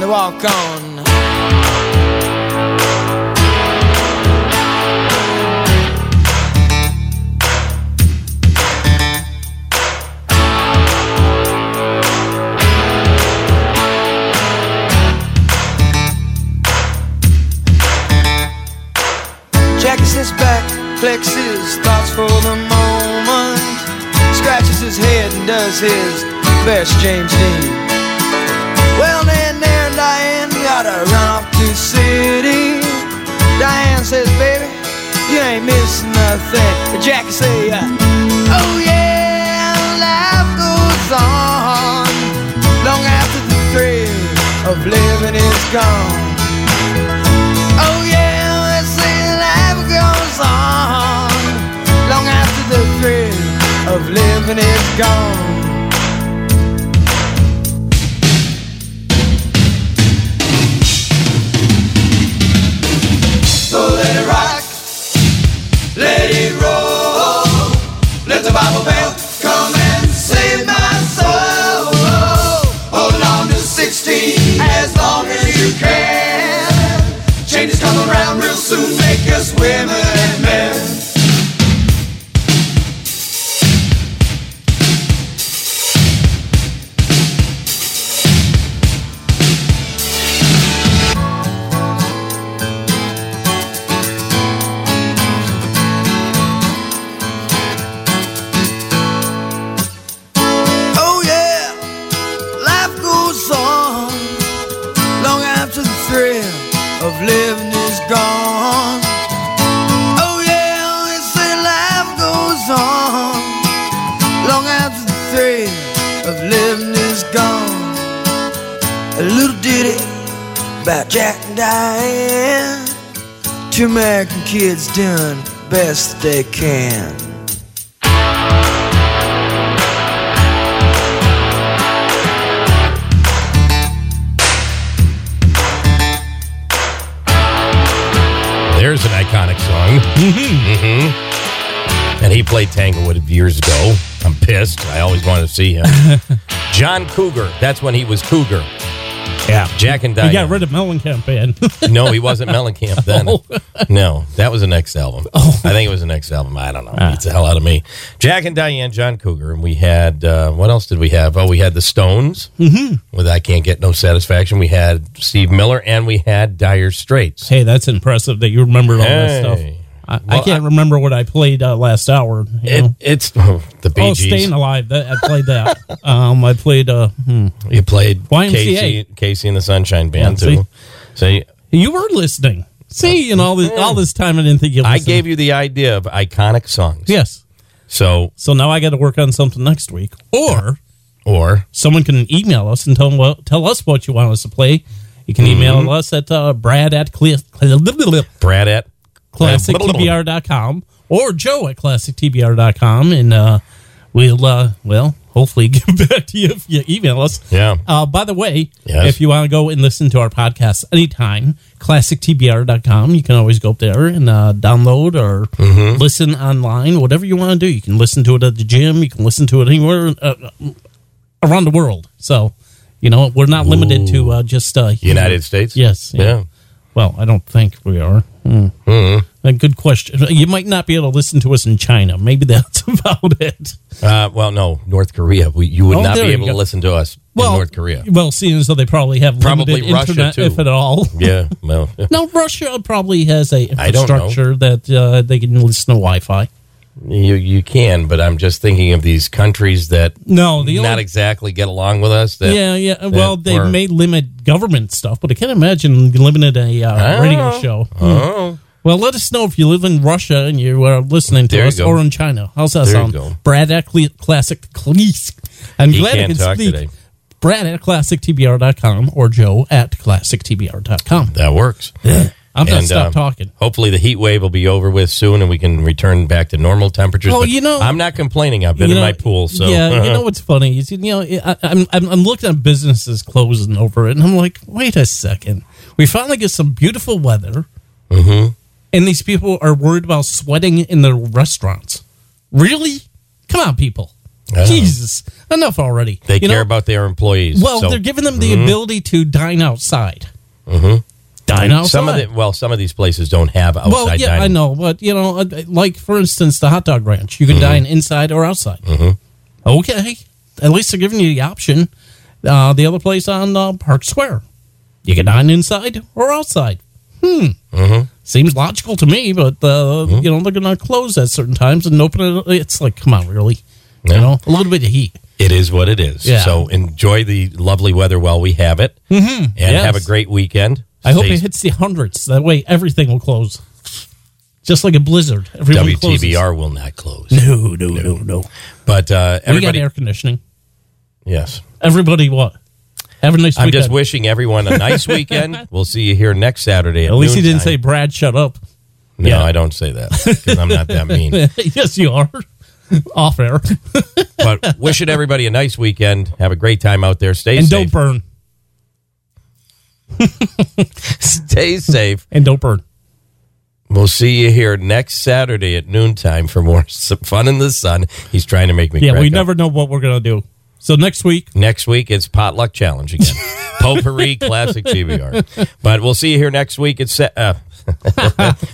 they walk on. Jacks his back, flexes thoughts for the moment. Scratches his head and does his best James Dean. Diane says, baby, you ain't missing nothing. But Jackie say, uh, oh yeah, life goes on long after the thrill of living is gone. Oh yeah, they say life goes on long after the thrill of living is gone. The Jack and Diane. Two American kids doing best they can. There's an iconic song. Mm-hmm. And he played Tanglewood years ago. I'm pissed. I always wanted to see him. John Cougar. That's when he was Cougar. Yeah. Jack and He Diane. got rid of Mellencamp band. no, he wasn't Mellencamp then. Oh. No, that was the next album. I think it was the next album. I don't know. Ah. Beats the hell out of me. Jack and Diane, John Cougar, and we had uh, what else did we have? Oh, we had the Stones Mhm. with "I Can't Get No Satisfaction." We had Steve Miller, and we had Dire Straits. hey, that's impressive that you remembered all that stuff. Hey. I, I can't remember what I played uh, last hour. you It, know. it's oh, the Bee oh, staying alive. That, I played that. um, I played. Uh, hmm. You played YMCA. KC, KC and the Sunshine Band Yeah, see? too. So you- You were listening. See, in all this all this time, I didn't think you. I gave you the idea of iconic songs. Yes. So So now I got to work on something next week, or or someone can email us and tell them what, tell us what you want us to play. You can email Mhm. us at uh, Brad at cle- cle- Brad at classictbr.com or Joe at classictbr.com, and uh, we'll uh, well hopefully get back to you if you email us. Yeah. Uh, by the way, Yes. if you want to go and listen to our podcast anytime, classictbr.com, you can always go up there and uh, download or Mhm. listen online, whatever you want to do. You can listen to it at the gym, you can listen to it anywhere uh, around the world. So, you know, we're not limited to uh, just uh. United States? Yes. Yeah. Well, I don't think we are. Hmm. Mhm. A good question. You might not be able to listen to us in China. Maybe that's about it. Uh, well, no, North Korea. We, you would Oh, not be able to listen to us Well, in North Korea. Well, seeing as though they probably have Probably Russia, internet, too. if at all. Yeah, well, no, Russia probably has a infrastructure that uh, they can listen to Wi-Fi. You you can, but I'm just thinking of these countries that No, the not only- exactly get along with us. That, yeah, yeah. Well, they were- may limit government stuff, but I can't imagine limiting a uh, Oh. radio show. Hmm. Oh. Well, let us know if you live in Russia and you are listening to There us, or in China. How's that There sound? Brad at Cle- Classic Cleese. I'm He glad I can speak. today. Brad at classictbr.com or Joe at classictbr.com. That works. I'm going to stop uh, talking. Hopefully, the heat wave will be over with soon, and we can return back to normal temperatures. Oh, But you know- I'm not complaining. I've been in know, my pool, so yeah, you know what's funny is you know I, I'm, I'm I'm looking at businesses closing over it, and I'm like, wait a second, we finally get some beautiful weather, hmm and these people are worried about sweating in their restaurants. Really? Come on, people. Oh. Jesus, enough already. They You care know? about their employees. Well, so- they're giving them the Mhm. ability to dine outside. Mhm. Dine outside. Some of the well, some of these places don't have outside well, yeah, dining. I know, but you know, uh, like for instance, the hot dog ranch, you can Mhm. dine inside or outside. Mhm. Okay, at least they're giving you the option. Uh, the other place on uh, Park Square, you can dine inside or outside. Hmm, Mhm. seems logical to me, but uh, Mm-hmm. you know they're going to close at certain times and open it. It's like, come on, really? Yeah. You know, a little bit of heat. It is what it is. Yeah. So enjoy the lovely weather while we have it, Mhm. and Yes. have a great weekend. I hope it hits the hundreds. That way, everything will close. Just like a blizzard. Everything WTBR will not close. No, no, no, no. But uh, We got everybody, air conditioning. yes. Everybody, what? Have a nice weekend. I'm weekend. just wishing everyone a nice weekend. We'll see you here next Saturday. At, At least he didn't noontime. say, Brad, shut up. No, Yeah. I don't say that because I'm not that mean. yes, you are. Off air. but wishing everybody a nice weekend. Have a great time out there. Stay safe. and safe. don't burn. Stay safe. And don't burn. We'll see you here next Saturday at noontime for more fun in the sun. He's trying to make me. Yeah, we up. never know what we're going to do. So next week, Next week it's potluck challenge again. Potpourri classic TBR. But we'll see you here next week. It's uh,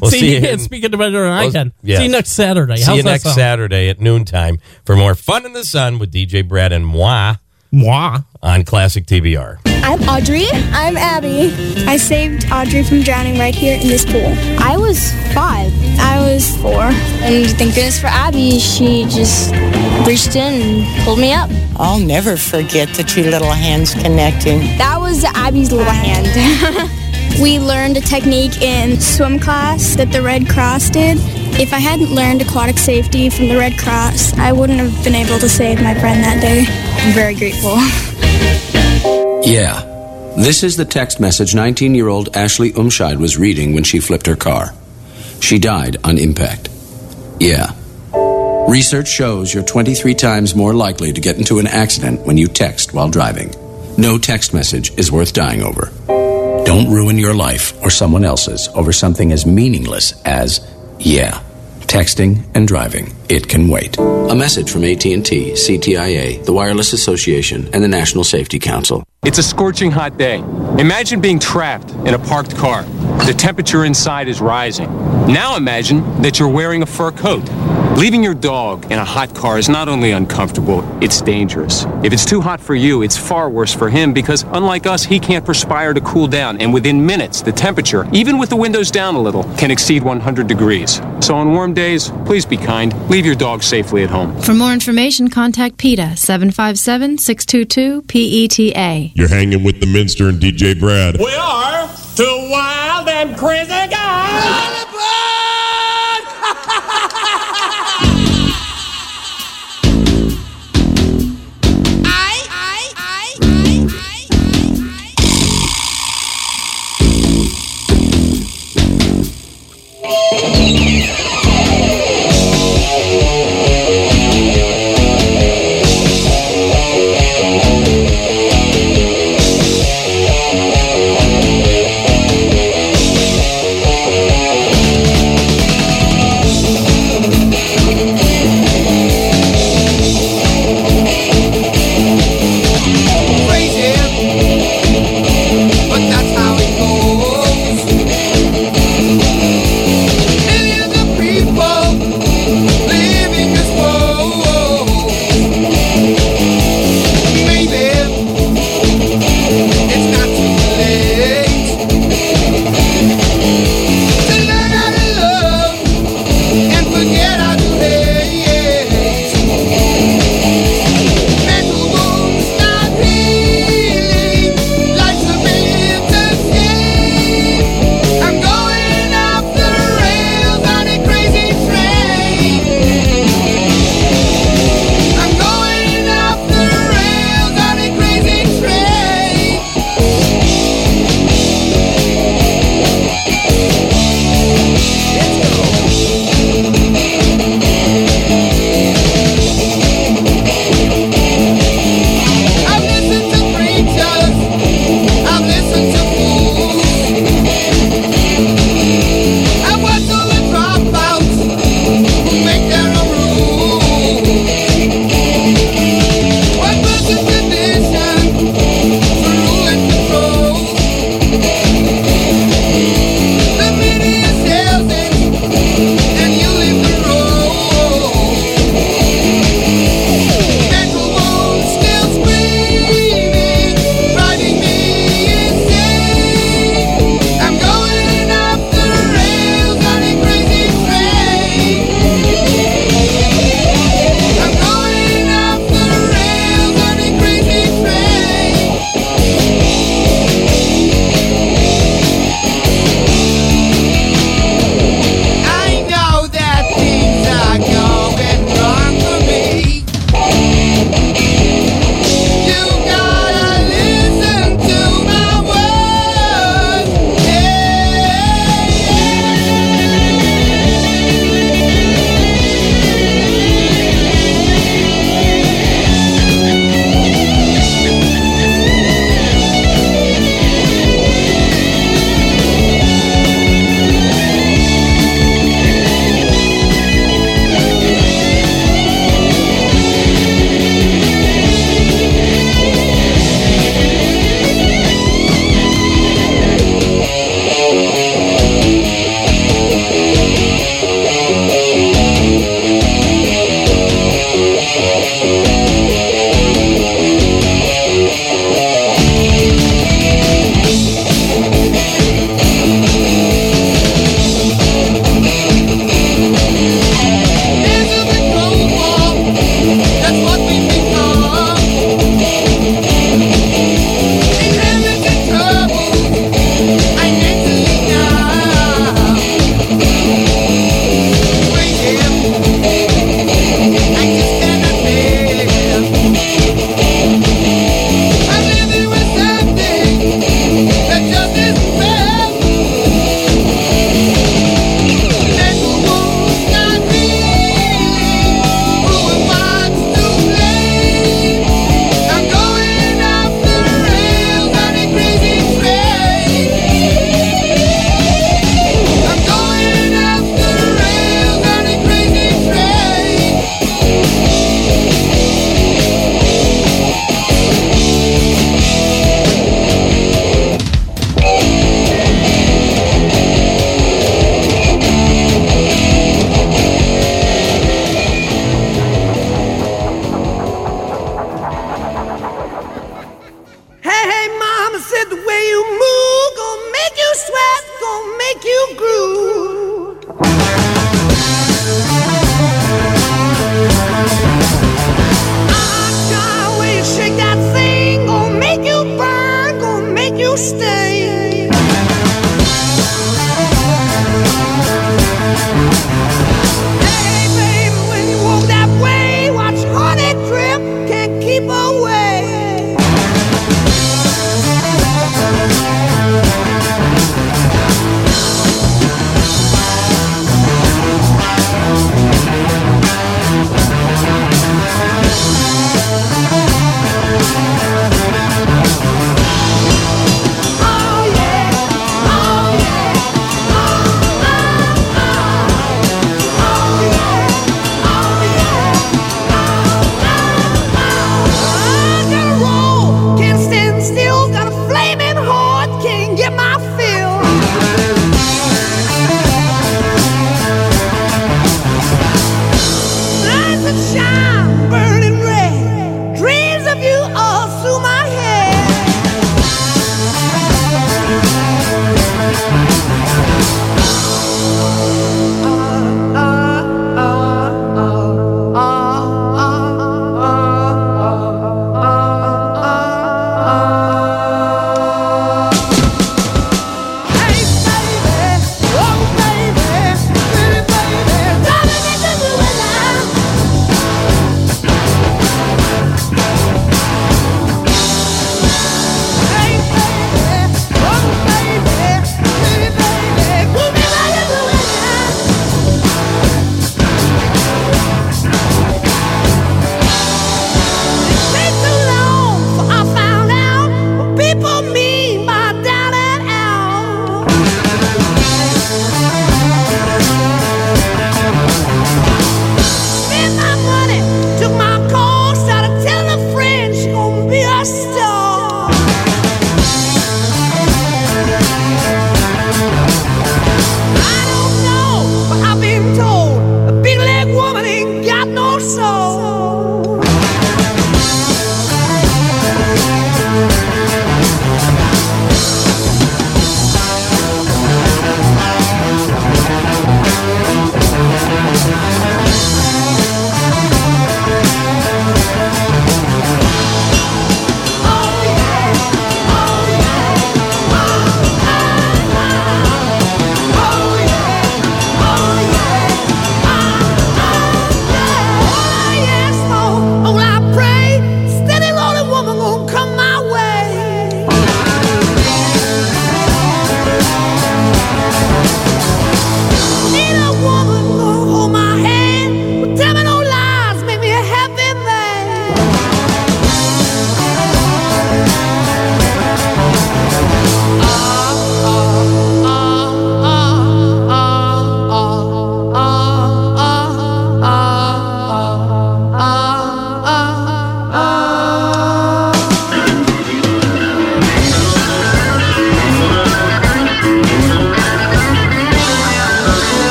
we'll see, see you you here- can't speak it better than I can. yes. See you next Saturday. See How's you next sound? Saturday at noontime for more fun in the sun with DJ Brad and moi moi on classic TBR. I'm Audrey. I'm Abby. I saved Audrey from drowning right here in this pool. I was five. I was four. And thank goodness for Abby, she just reached in and pulled me up. I'll never forget the two little hands connecting. That was Abby's little hand. we learned a technique in swim class that the Red Cross did. If I hadn't learned aquatic safety from the Red Cross, I wouldn't have been able to save my friend that day. I'm very grateful. Yeah. This is the text message 19 year old Ashley Umscheid was reading when she flipped her car. She died on impact. Yeah. Research shows you're 23 times more likely to get into an accident when you text while driving. No text message is worth dying over. Don't ruin your life or someone else's over something as meaningless as yeah. Texting and driving. It can wait. A message from AT&T, CTIA, the Wireless Association, and the National Safety Council. It's a scorching hot day. Imagine being trapped in a parked car. The temperature inside is rising. Now imagine that you're wearing a fur coat. Leaving your dog in a hot car is not only uncomfortable, it's dangerous. If it's too hot for you, it's far worse for him because, unlike us, he can't perspire to cool down, and within minutes, the temperature, even with the windows down a little, can exceed 100 degrees. So on warm days, please be kind. Leave your dog safely at home. For more information, contact PETA 757 622 PETA. You're hanging with the Minster and DJ Brad. We are two wild and crazy guys.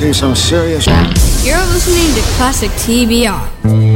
See some serious. You're listening to Classic TBR.